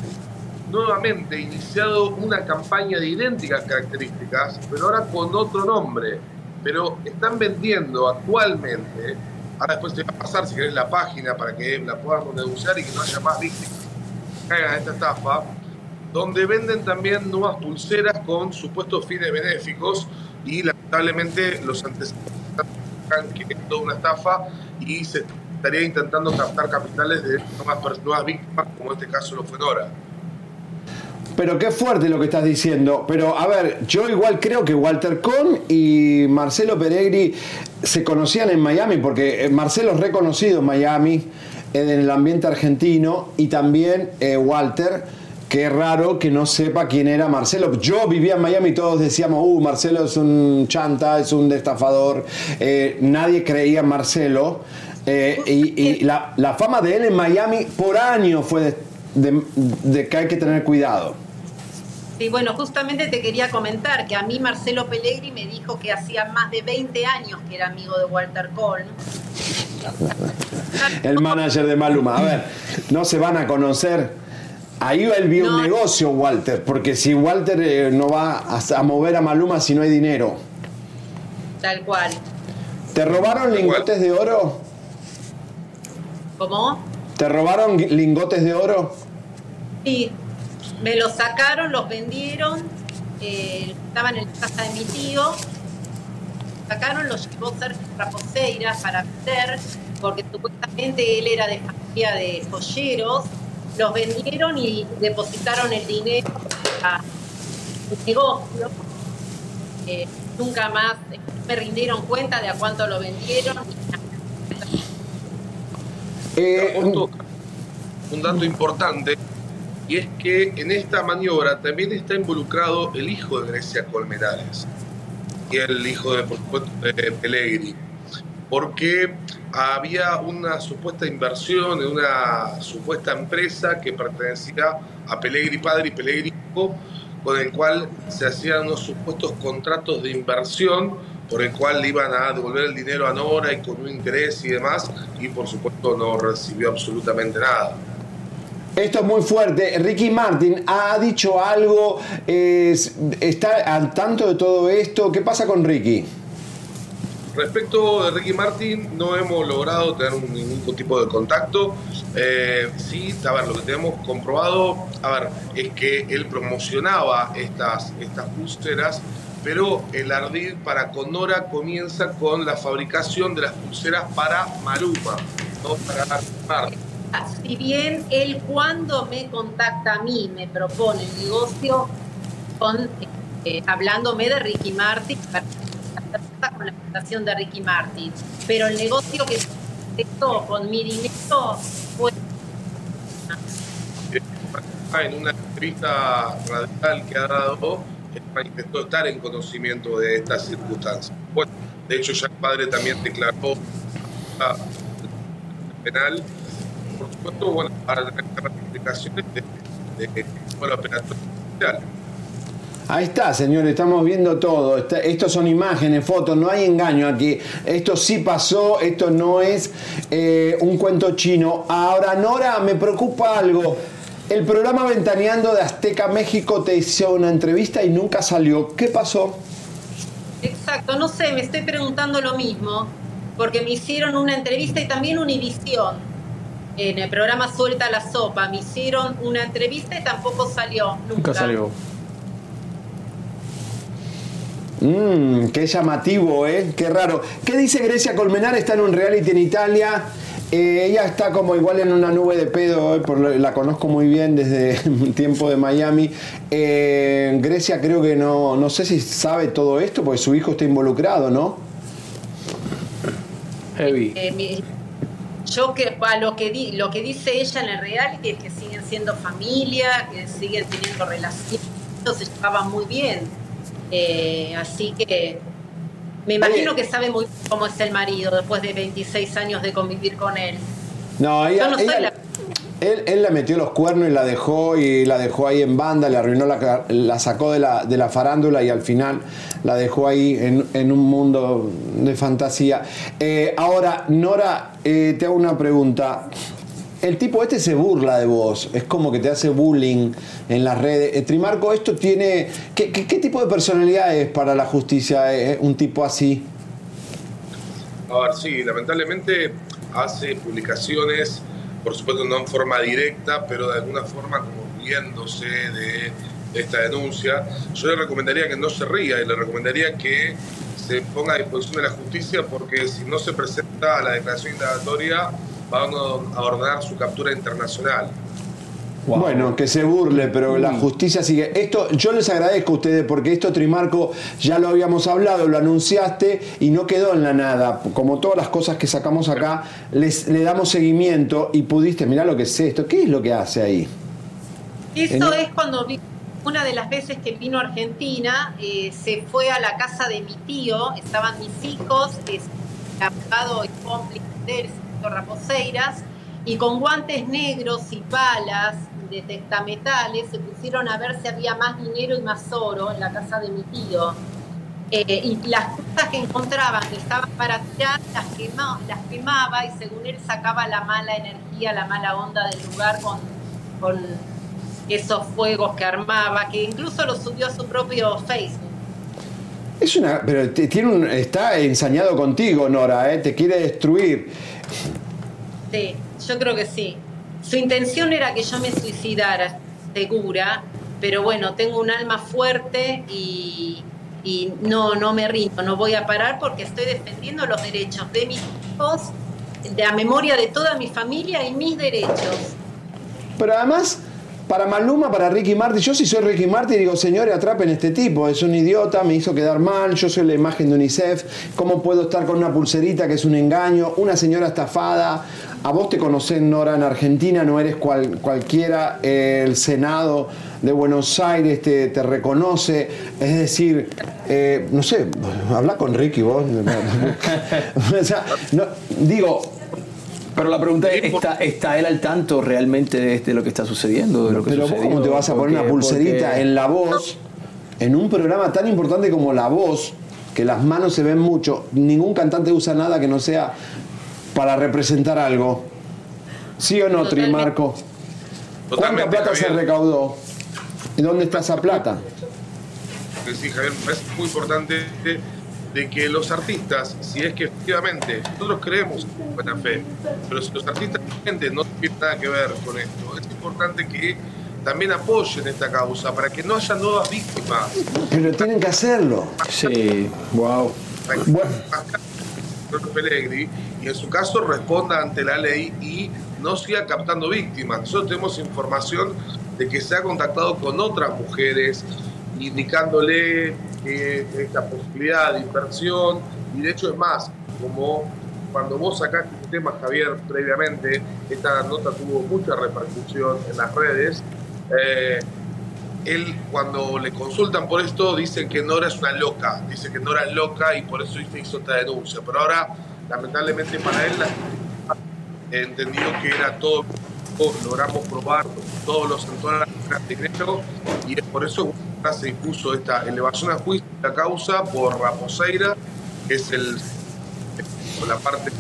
nuevamente iniciado una campaña de idénticas características, pero ahora con otro nombre. pero están vendiendo actualmente, ahora después te va a pasar si querés la página para que la podamos denunciar y que no haya más víctimas que caigan en esta estafa, donde venden también nuevas pulseras con supuestos fines benéficos y lamentablemente los antecedentes que es toda una estafa y se estaría intentando captar capitales de nuevas, nuevas víctimas, como en este caso lo fue Nora. Pero qué fuerte lo que estás diciendo. Pero a ver, yo igual creo que Walter Cohn y Marcelo Peregri se conocían en Miami, porque eh, Marcelo es reconocido en Miami, en el ambiente argentino, y también eh, Walter. Qué raro que no sepa quién era Marcelo. Yo vivía en Miami y todos decíamos, uh, Marcelo es un chanta, es un estafador. Eh, nadie creía en Marcelo. Eh, y y la, la fama de él en Miami por años fue de- de- de que hay que tener cuidado. Sí, bueno, justamente te quería comentar que a mí Marcelo Pellegri me dijo que hacía más de 20 años que era amigo de Walter Cohn. El manager de Maluma. A ver, no se van a conocer. Ahí él vio un negocio, Walter, porque si Walter eh, no va a, a mover a Maluma si no hay dinero. Tal cual. ¿Te robaron lingotes de oro? ¿Cómo? ¿Te robaron lingotes de oro? Sí, me los sacaron, los vendieron, eh, estaban en la casa de mi tío, sacaron, los llevó cerca de Raposeira para vender, porque supuestamente él era de familia de joyeros, los vendieron y depositaron el dinero a un negocio. Eh, nunca más eh, me rindieron cuenta de a cuánto lo vendieron. Eh, un dato importante y es que en esta maniobra también está involucrado el hijo de Grecia Colmenares y el hijo de, por supuesto, de Pellegrini, porque había una supuesta inversión en una supuesta empresa que pertenecía a Pellegrini padre y Pellegrini hijo, con el cual se hacían unos supuestos contratos de inversión por el cual le iban a devolver el dinero a Nora y con un interés y demás, y por supuesto no recibió absolutamente nada. Esto es muy fuerte. Ricky Martin ha dicho algo, está al tanto de todo esto. ¿Qué pasa con Ricky? Respecto de Ricky Martin, no hemos logrado tener ningún tipo de contacto. Eh, sí, a ver, lo que tenemos comprobado, es que él promocionaba estas, estas pulseras, pero el ardid para con Nora comienza con la fabricación de las pulseras para Maluma, no para Martin. Si bien él cuando me contacta a mí, me propone el negocio con, eh, hablándome de Ricky Martin, para con la presentación de Ricky Martin, pero el negocio que hizo con mi dinero fue En una entrevista radical que ha dado, él manifestó estar en conocimiento de estas circunstancias. Bueno, de hecho ya el padre también declaró la penal. Por supuesto, bueno, para tener ramificaciones de, de, bueno, operatorio judicial. Ahí está, señor, estamos viendo todo. Está- estos son imágenes, fotos, no hay engaño aquí. Esto sí pasó, esto no es eh, un cuento chino. Ahora, Nora, me preocupa algo. El programa Ventaneando de Azteca México te hizo una entrevista y nunca salió. ¿Qué pasó? Exacto, no sé, me estoy preguntando lo mismo, porque me hicieron una entrevista y también Univisión. En el programa Suelta la Sopa, me hicieron una entrevista y tampoco salió. Nunca, Nunca salió. Mmm, qué llamativo, ¿eh? Qué raro. ¿Qué dice Grecia Colmenar? Está en un reality en Italia. Eh, ella está como igual en una nube de pedo, eh, por la conozco muy bien desde el tiempo de Miami. Eh, Grecia creo que no, no sé si sabe todo esto, porque su hijo está involucrado, ¿no? Heavy. Eh, mi- yo que a lo que di- lo que dice ella en el reality es que siguen siendo familia, que siguen teniendo relaciones, se llevaban muy bien. Eh, así que me imagino que sabe muy bien cómo es el marido después de 26 años de convivir con él. No, ella, Yo no soy ella- la- él, él la metió los cuernos y la dejó y la dejó ahí en banda, le arruinó la, la sacó de la, de la farándula y al final la dejó ahí en, en un mundo de fantasía. Eh, ahora, Nora, eh, te hago una pregunta. El tipo este se burla de vos, es como que te hace bullying en las redes. Eh, Trimarco, esto tiene. ¿Qué, tipo de personalidad es para la justicia eh, un tipo así? A ver, sí, lamentablemente hace publicaciones, por supuesto no en forma directa, pero de alguna forma como riéndose de esta denuncia. Yo le recomendaría que no se ría y le recomendaría que se ponga a disposición de la justicia porque si no se presenta a la declaración indagatoria van a ordenar su captura internacional. Bueno, que se burle, pero la justicia sigue. Esto, yo les agradezco a ustedes porque esto, Trimarco, ya lo habíamos hablado, lo anunciaste y no quedó en la nada. Como todas las cosas que sacamos acá, les, le damos seguimiento y pudiste, mirá lo que es esto. ¿Qué es lo que hace ahí? Eso En- es cuando vi- una de las veces que vino a Argentina, eh, se fue a la casa de mi tío, estaban mis hijos, es abogado y cómplice y con guantes negros y palas de tectametales se pusieron a ver si había más dinero y más oro en la casa de mi tío. Eh, y las cosas que encontraban que estaban para tirar las, quema- las quemaba y según él sacaba la mala energía, la mala onda del lugar con, con esos fuegos que armaba, que incluso lo subió a su propio Facebook. Es una. Pero tiene un, está ensañado contigo, Nora, ¿eh? te quiere destruir. Sí, yo creo que sí. Su intención era que yo me suicidara, segura, pero bueno, tengo un alma fuerte y, y no, no me rindo, no voy a parar porque estoy defendiendo los derechos de mis hijos, de la memoria de toda mi familia y mis derechos. Pero además, para Maluma, para Ricky Martin, yo si soy Ricky Martin digo, señores, atrapen este tipo, es un idiota, me hizo quedar mal, yo soy la imagen de UNICEF, ¿cómo puedo estar con una pulserita que es un engaño, una señora estafada? A vos te conocen, Nora, en Argentina, no eres cual- cualquiera, el Senado de Buenos Aires te, reconoce, es decir, eh, no sé, habla con Ricky vos. o sea, digo, Pero la pregunta es, ¿está, está él al tanto realmente de, de lo que está sucediendo? De lo que Pero vos cómo te vas a poner una pulserita porque- en la voz, en un programa tan importante como La Voz, que las manos se ven mucho, ningún cantante usa nada que no sea para representar algo. ¿Sí o no, Totalmente. Trimarco? ¿Cuánta Totalmente, plata se recaudó? ¿Y dónde está esa plata? sí, Javier, parece muy importante de, que los artistas, si es que efectivamente nosotros creemos en buena fe, pero si los artistas realmente no tienen nada que ver con esto, es importante que también apoyen esta causa para que no haya nuevas víctimas. Pero tienen que hacerlo. Sí, wow. Bueno, y en su caso responda ante la ley y no siga captando víctimas. Nosotros tenemos información de que se ha contactado con otras mujeres indicándole que esta posibilidad de inversión y de hecho es más, como cuando vos sacaste este tema, Javier, previamente, esta nota tuvo mucha repercusión en las redes. eh, él cuando le consultan por esto dicen que Nora es una loca, dice que Nora es loca y por eso hizo esta denuncia. Pero ahora, lamentablemente para él, la entendió que era todo, logramos probar todos los entornos de y es por eso que se impuso esta elevación a juicio de la causa por Raposeira, que es el la parte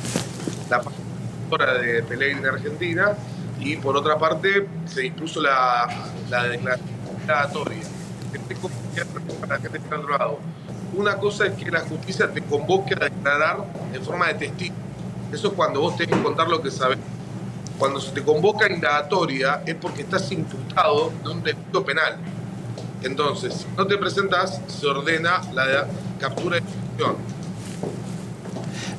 la parte de Pellegrini en Argentina y por otra parte se impuso la, la declaración declaratoria. Este para que otro lado. Una cosa es que la justicia te convoque a declarar en forma de testigo. Eso es cuando vos tenés que contar lo que sabés. Cuando se te convoca indagatoria es porque estás imputado de un delito penal. Entonces, si no te presentas, se ordena la captura de detención.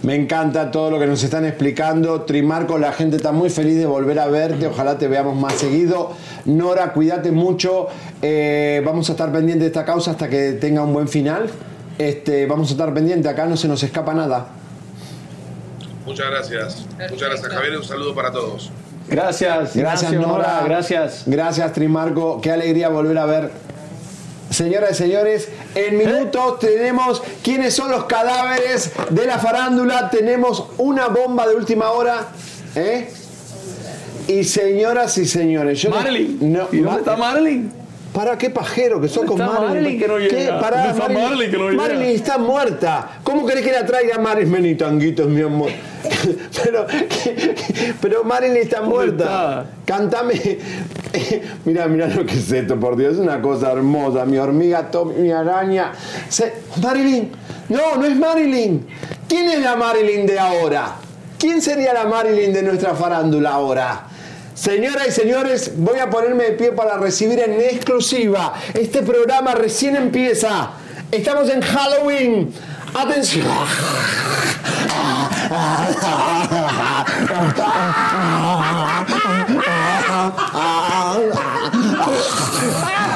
Me encanta todo lo que nos están explicando. Trimarco, la gente está muy feliz de volver a verte. Ojalá te veamos más seguido. Nora, cuídate mucho. Eh, vamos a estar pendientes de esta causa hasta que tenga un buen final. Este, vamos a estar pendientes. Acá no se nos escapa nada. Muchas gracias. Muchas gracias, Javier. Un saludo para todos. Gracias, Gracias, Nora. Gracias. Gracias, Trimarco. Qué alegría volver a ver. Señoras y señores, en minutos tenemos quiénes son los cadáveres de la farándula. Tenemos una bomba de última hora. ¿eh? Y señoras y señores, yo Marilyn. No, ¿Y dónde está Marilyn? Pará, qué pajero que sos con Está Marilyn. Marilyn que no ¿Qué? llega. Pará, Está Marilyn que no llega. Marilyn está muerta. ¿Cómo querés que la traiga Marilyn? Vení, tanguitos, mi amor. pero, pero Marilyn está muerta. Cántame. Mira, mira lo que es esto, por Dios. Es una cosa hermosa. Mi hormiga, Tommy, mi araña. Se- Marilyn. No, no es Marilyn. ¿Quién es la Marilyn de ahora? ¿Quién sería la Marilyn de nuestra farándula ahora? Señoras y señores, voy a ponerme de pie para recibir en exclusiva. Este programa recién empieza. Estamos en Halloween. Atención.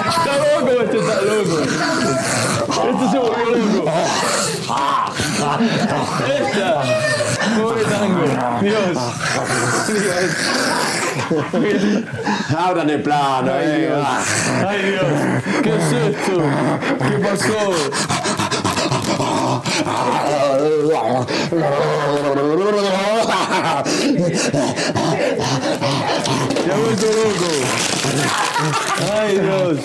Está loco este, está loco. Este se volvió loco. Esta. Pobre tango. Dios. Dios. Abran el plano. Ay, eh. Dios. Ay, Dios. ¿Qué es esto? ¿Qué pasó? Ya vuelto loco. Ay, Dios.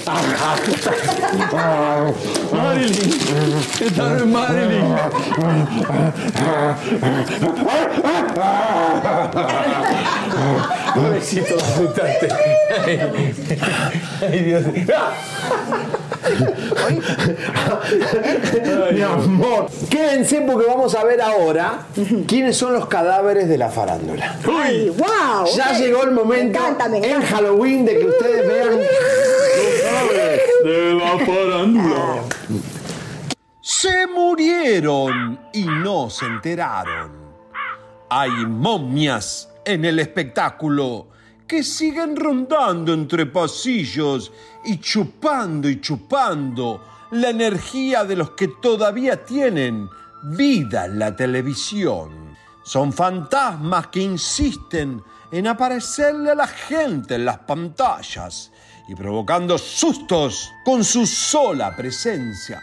Marilyn. Esta no es Marilyn. Pobrecito. Ay, ay, Dios. Mi amor. Quédense porque vamos a ver ahora quiénes son los cadáveres de la farándula. ¡Ay, wow! Ya llegó el momento Me encanta, me en. Halloween de que ustedes vean De la farándula. Se murieron y no se enteraron. Hay momias en el espectáculo que siguen rondando entre pasillos y chupando y chupando la energía de los que todavía tienen vida en la televisión. Son fantasmas que insisten en aparecerle a la gente en las pantallas y provocando sustos con su sola presencia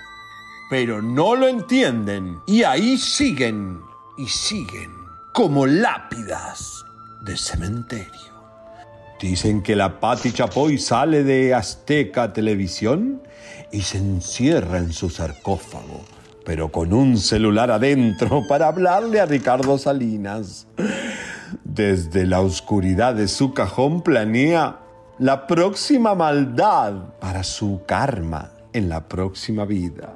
pero no lo entienden y ahí siguen y siguen como lápidas de cementerio. Dicen que la Pati Chapoy sale de Azteca Televisión y se encierra en su sarcófago, pero con un celular adentro para hablarle a Ricardo Salinas. Desde la oscuridad de su cajón planea la próxima maldad para su karma en la próxima vida.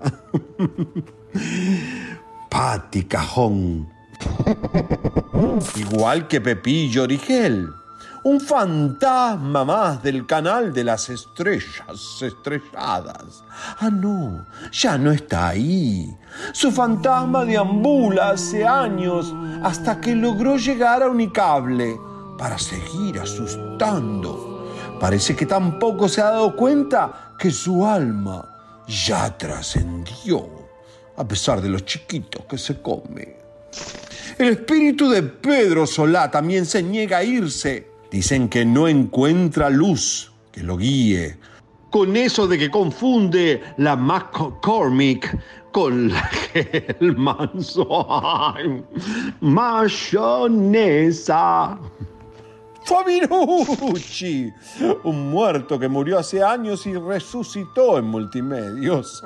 Pati Cajón. Igual que Pepillo Origel. Un fantasma más del canal de las estrellas estrelladas. Ah, no, ya no está ahí. Su fantasma deambula hace años hasta que logró llegar a Unicable para seguir asustando. Parece que tampoco se ha dado cuenta que su alma ya trascendió, a pesar de los chiquitos que se come. El espíritu de Pedro Solá también se niega a irse. Dicen que no encuentra luz que lo guíe. Con eso de que confunde la McCormick con la Hellmanson. Mayonesa. Fabirucci, un muerto que murió hace años y resucitó en multimedios.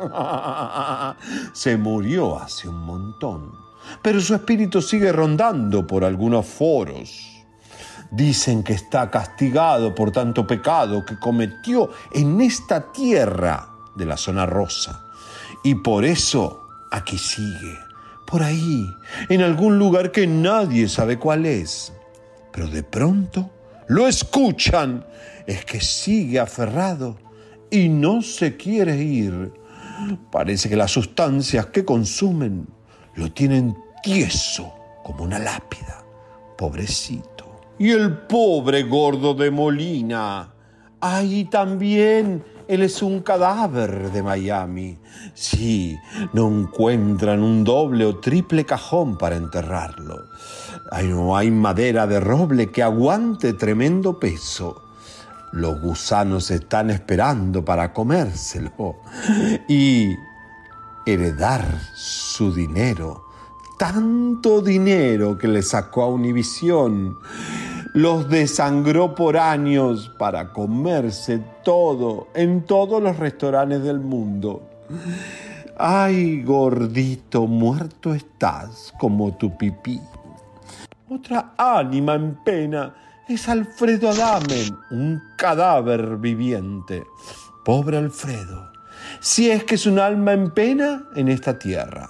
Se murió hace un montón, pero su espíritu sigue rondando por algunos foros. Dicen que está castigado por tanto pecado que cometió en esta tierra de la zona rosa. Y por eso aquí sigue, por ahí, en algún lugar que nadie sabe cuál es. Pero de pronto lo escuchan. Es que sigue aferrado y no se quiere ir. Parece que las sustancias que consumen lo tienen tieso como una lápida. Pobrecito. Y el pobre gordo de Molina. Ahí también. Él es un cadáver de Miami. Sí, no encuentran un doble o triple cajón para enterrarlo. Ay, no hay madera de roble que aguante tremendo peso. Los gusanos están esperando para comérselo y heredar su dinero. Tanto dinero que le sacó a Univisión. Los desangró por años para comerse todo en todos los restaurantes del mundo. Ay, gordito, muerto estás como tu pipí. Otra ánima en pena es Alfredo Adamen, un cadáver viviente. Pobre Alfredo, si es que es un alma en pena en esta tierra.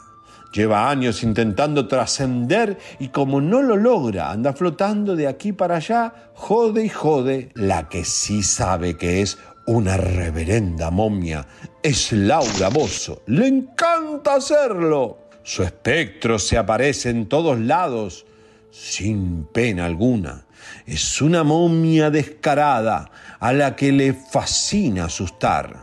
Lleva años intentando trascender y como no lo logra, anda flotando de aquí para allá, jode y jode. La que sí sabe que es una reverenda momia es Laura Bozo. Le encanta hacerlo. Su espectro se aparece en todos lados, sin pena alguna. Es una momia descarada a la que le fascina asustar.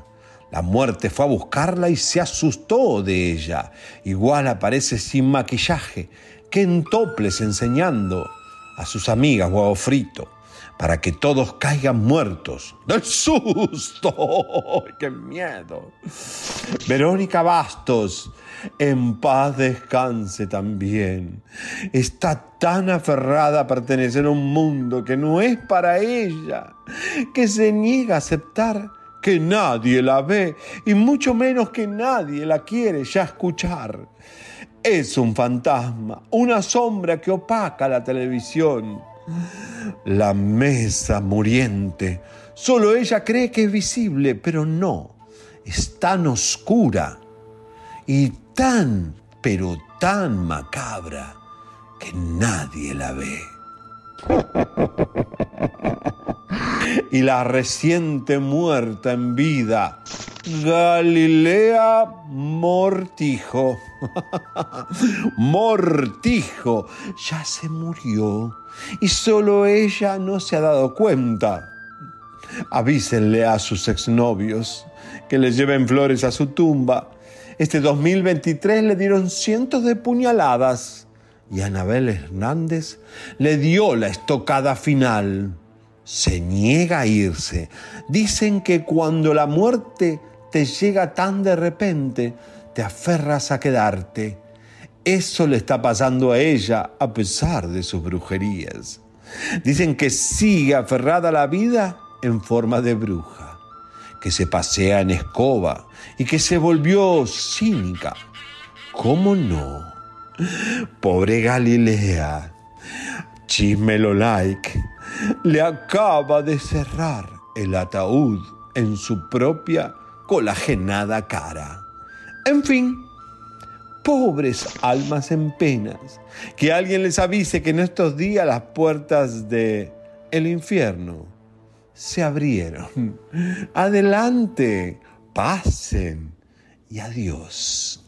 La muerte fue a buscarla y se asustó de ella. Igual aparece sin maquillaje, que en toples enseñando a sus amigas huevo frito para que todos caigan muertos del susto. ¡Qué miedo! Verónica Bastos, en paz descanse también. Está tan aferrada a pertenecer a un mundo que no es para ella, que se niega a aceptar que nadie la ve y mucho menos que nadie la quiere ya escuchar. Es un fantasma, una sombra que opaca la televisión. La mesa muriente. Solo ella cree que es visible, pero no. Es tan oscura y tan, pero tan macabra que nadie la ve. y la reciente muerta en vida, Galilea Mortijo. Mortijo ya se murió y solo ella no se ha dado cuenta. Avísenle a sus exnovios que le lleven flores a su tumba. Este 2023 le dieron cientos de puñaladas y Anabel Hernández le dio la estocada final. Se niega a irse. Dicen que cuando la muerte te llega tan de repente, te aferras a quedarte. Eso le está pasando a ella a pesar de sus brujerías. Dicen que sigue aferrada a la vida en forma de bruja, que se pasea en escoba y que se volvió cínica. ¿Cómo no? Pobre Galilea, Chismelo Like le acaba de cerrar el ataúd en su propia colagenada cara. En fin, pobres almas en penas, que alguien les avise que en estos días las puertas de el infierno se abrieron. Adelante, pasen y adiós.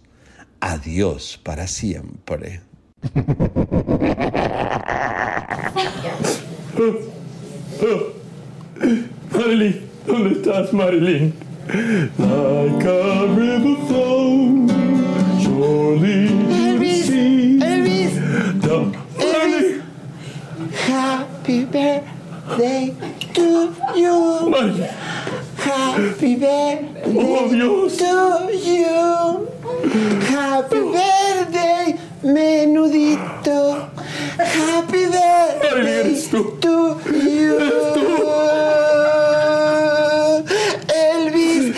Adiós para siempre. Marilyn, ¿dónde estás, Marilyn? Like a river flow, surely Elvis, Elvis, Elvis. Happy birthday to you. Happy birthday Oh, to you. Happy birthday, menudito. Happy birthday to you. Elvis,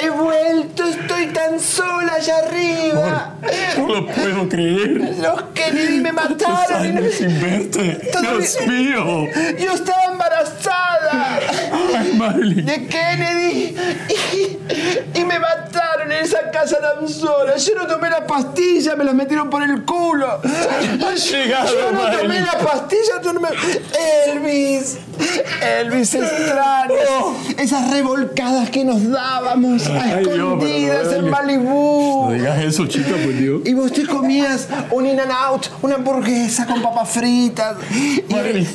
he vuelto, estoy tan sola allá arriba. No lo puedo creer. Los Kennedy me ¿Cuántos mataron. años sin verte? Dios mío. Yo estaba embarazada Ay, Marilyn. de Kennedy y, y me mataron esa casa tan sola. Yo no tomé la pastilla, me la metieron por el culo. Llegado, Yo no tomé Marilyn. la pastilla, tú no me... Elvis, Elvis extraño. Esas revolcadas que nos dábamos a Ay, Dios, escondidas en Malibú. No digas eso, chica, por Dios. Y vos te comías un in and out, una hamburguesa con papas fritas.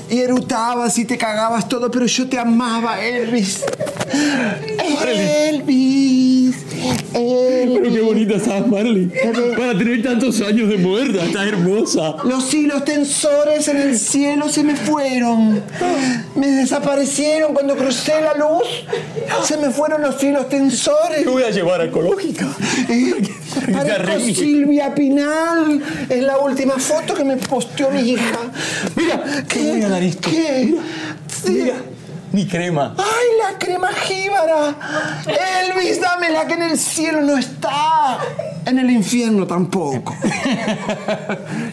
Y erutabas y te cagabas todo, pero yo te amaba, Elvis. Elvis. Pero qué bonita estás, Marilyn. Para tener tantos años de muerta, estás hermosa. Los hilos tensores en el cielo se me fueron. Me desaparecieron cuando crucé la luz. Se me fueron los hilos tensores. Te voy a llevar a ecológica. Parezco Terrible. Silvia Pinal en la última foto que me posteó mi hija. Mira, ¿qué? Mira. ¿Qué? Sí. Mi crema. ¡Ay, la crema jíbara! Elvis, dámela que en el cielo no está. En el infierno tampoco.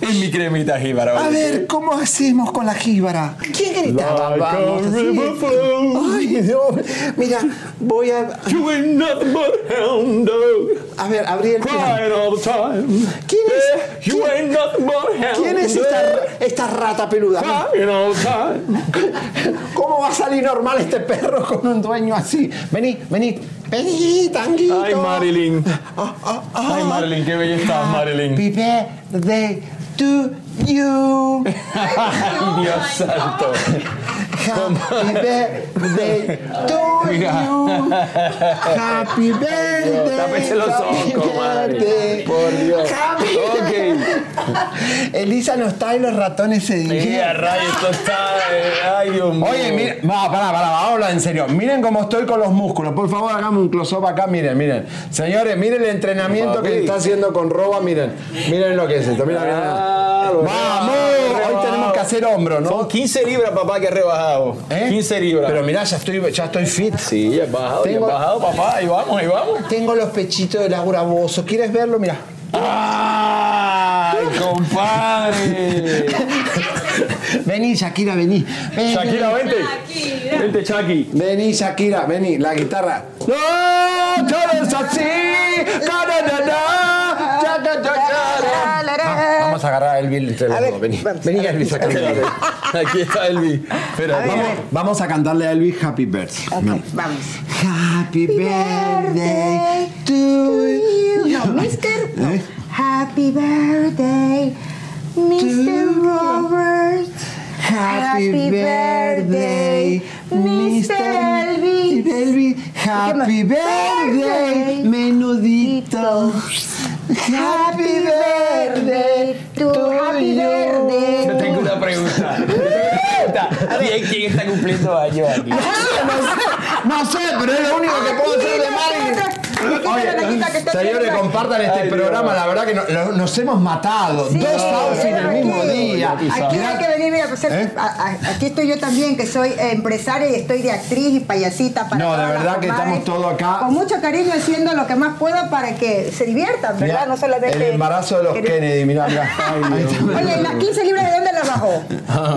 Es mi cremita jíbara. A ver, ¿cómo hacemos con la jíbara? ¿Quién gritaba? Like Vamos. Ay, Dios. Mira, voy a... You ain't nothing but a hound dog. A ver, abrí el Crying all the time. ¿Quién Yeah, es? You ain't nothing but a hound ¿Quién es esta, esta rata peluda? Crying all the time. ¿Cómo va a salir normal este perro con un dueño así? Vení, vení, vení, tanguito. Ay, Marilyn. Ah, ah, ah. Ay, Marilyn, qué bella estás, Marilyn. Happy birthday to you. Ay, Dios santo. Happy birthday to Mira. you. Happy birthday. Tápese los ojos, birthday. Por Dios. Happy Ok. Elisa no está y los ratones se rayos, esto está. eh, Ay, Dios mío. Oye, mira, no, pará, pará, vamos a hablar en serio. Miren cómo estoy con los músculos. Por favor, hagamos un close-up acá. Miren, miren. Señores, miren el entrenamiento que está haciendo con Roba. Miren, miren lo que es esto. Mira, mira. Ah, Vamos, hoy tenemos que hacer hombro, ¿no? Son 15 libras, papá, que he rebajado. ¿Eh? 15 libras. Pero mira, ya estoy, ya estoy fit. Sí, ya he bajado, ya he bajado, papá. Ahí vamos, ahí vamos. Tengo los pechitos de Laura Bozo. ¿Quieres verlo? Mira. ¡Ay, compadre! Vení, Shakira, vení. Vení. Shakira, vente. Vente, Chucky. Vení, Shakira, vení, la guitarra. ¡No! ¡Todo es así! Va- Vamos a agarrar a Elvis entre los dos. Vení, vení, cantarle. Aquí está Elvis. Espera, Vamos, vamos a cantarle a Elvis Happy Birthday. Vamos. Happy birthday to you. No, Mr. ¿Eh? Happy birthday, Mr. Robert. Happy birthday, Mr. Elvis. Elvis. Happy birthday, menudito. Happy birthday to Happy you. birthday. Yo tengo una pregunta. ¿Quién, quién está cumpliendo años aquí? No sé, pero es lo único que puedo hacer de Marilyn. Oye, señores, compartan este Ay, programa. Dios. La verdad que no- lo- nos hemos matado. Sí, Dos outfits el mismo día. Aquí hay que venir, mira, pues, ¿Eh? a- a- aquí estoy yo también, que soy empresaria y estoy de actriz y payasita para No, de verdad que estamos todos acá. Con mucho cariño haciendo lo que más puedo para que se diviertan, ¿verdad? Mirá, no solamente... el embarazo de los Kennedy, mirá. Ahí está. Oye, ¿y las 15 libras de dónde las bajó?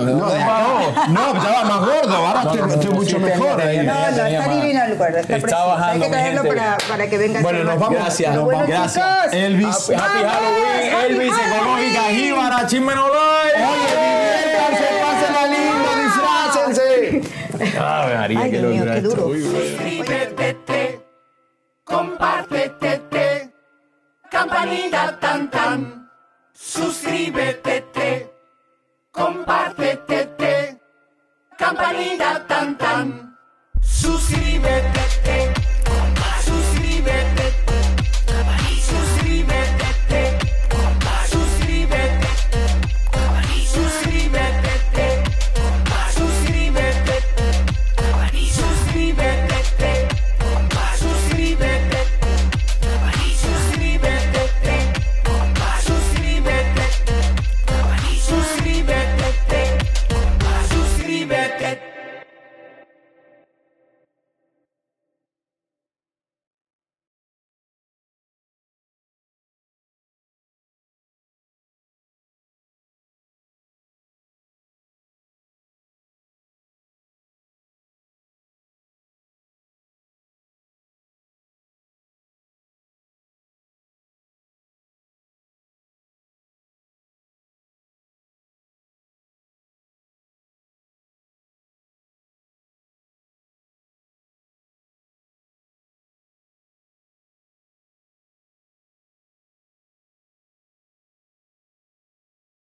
No, acá. no, estaba más gordo, ahora estoy, estoy mucho mejor ahí. No, no, está divino el cuerdo, está, precioso. bajando, Hay que traerlo para que venga. Bueno, nos vamos. Gracias, nos bueno, vamos. chicos. Elvis. Happy, Halloween, happy Elvis, Halloween. económica, jíbara, chismenolay. Diviértanse, pásenla lindo, disfrácense. Ave María, Ay, qué Dios mío, qué duro. Uy, uy. Suscríbete, compártete, campanita tan tan. Suscríbete, compártete, campanita tan tan.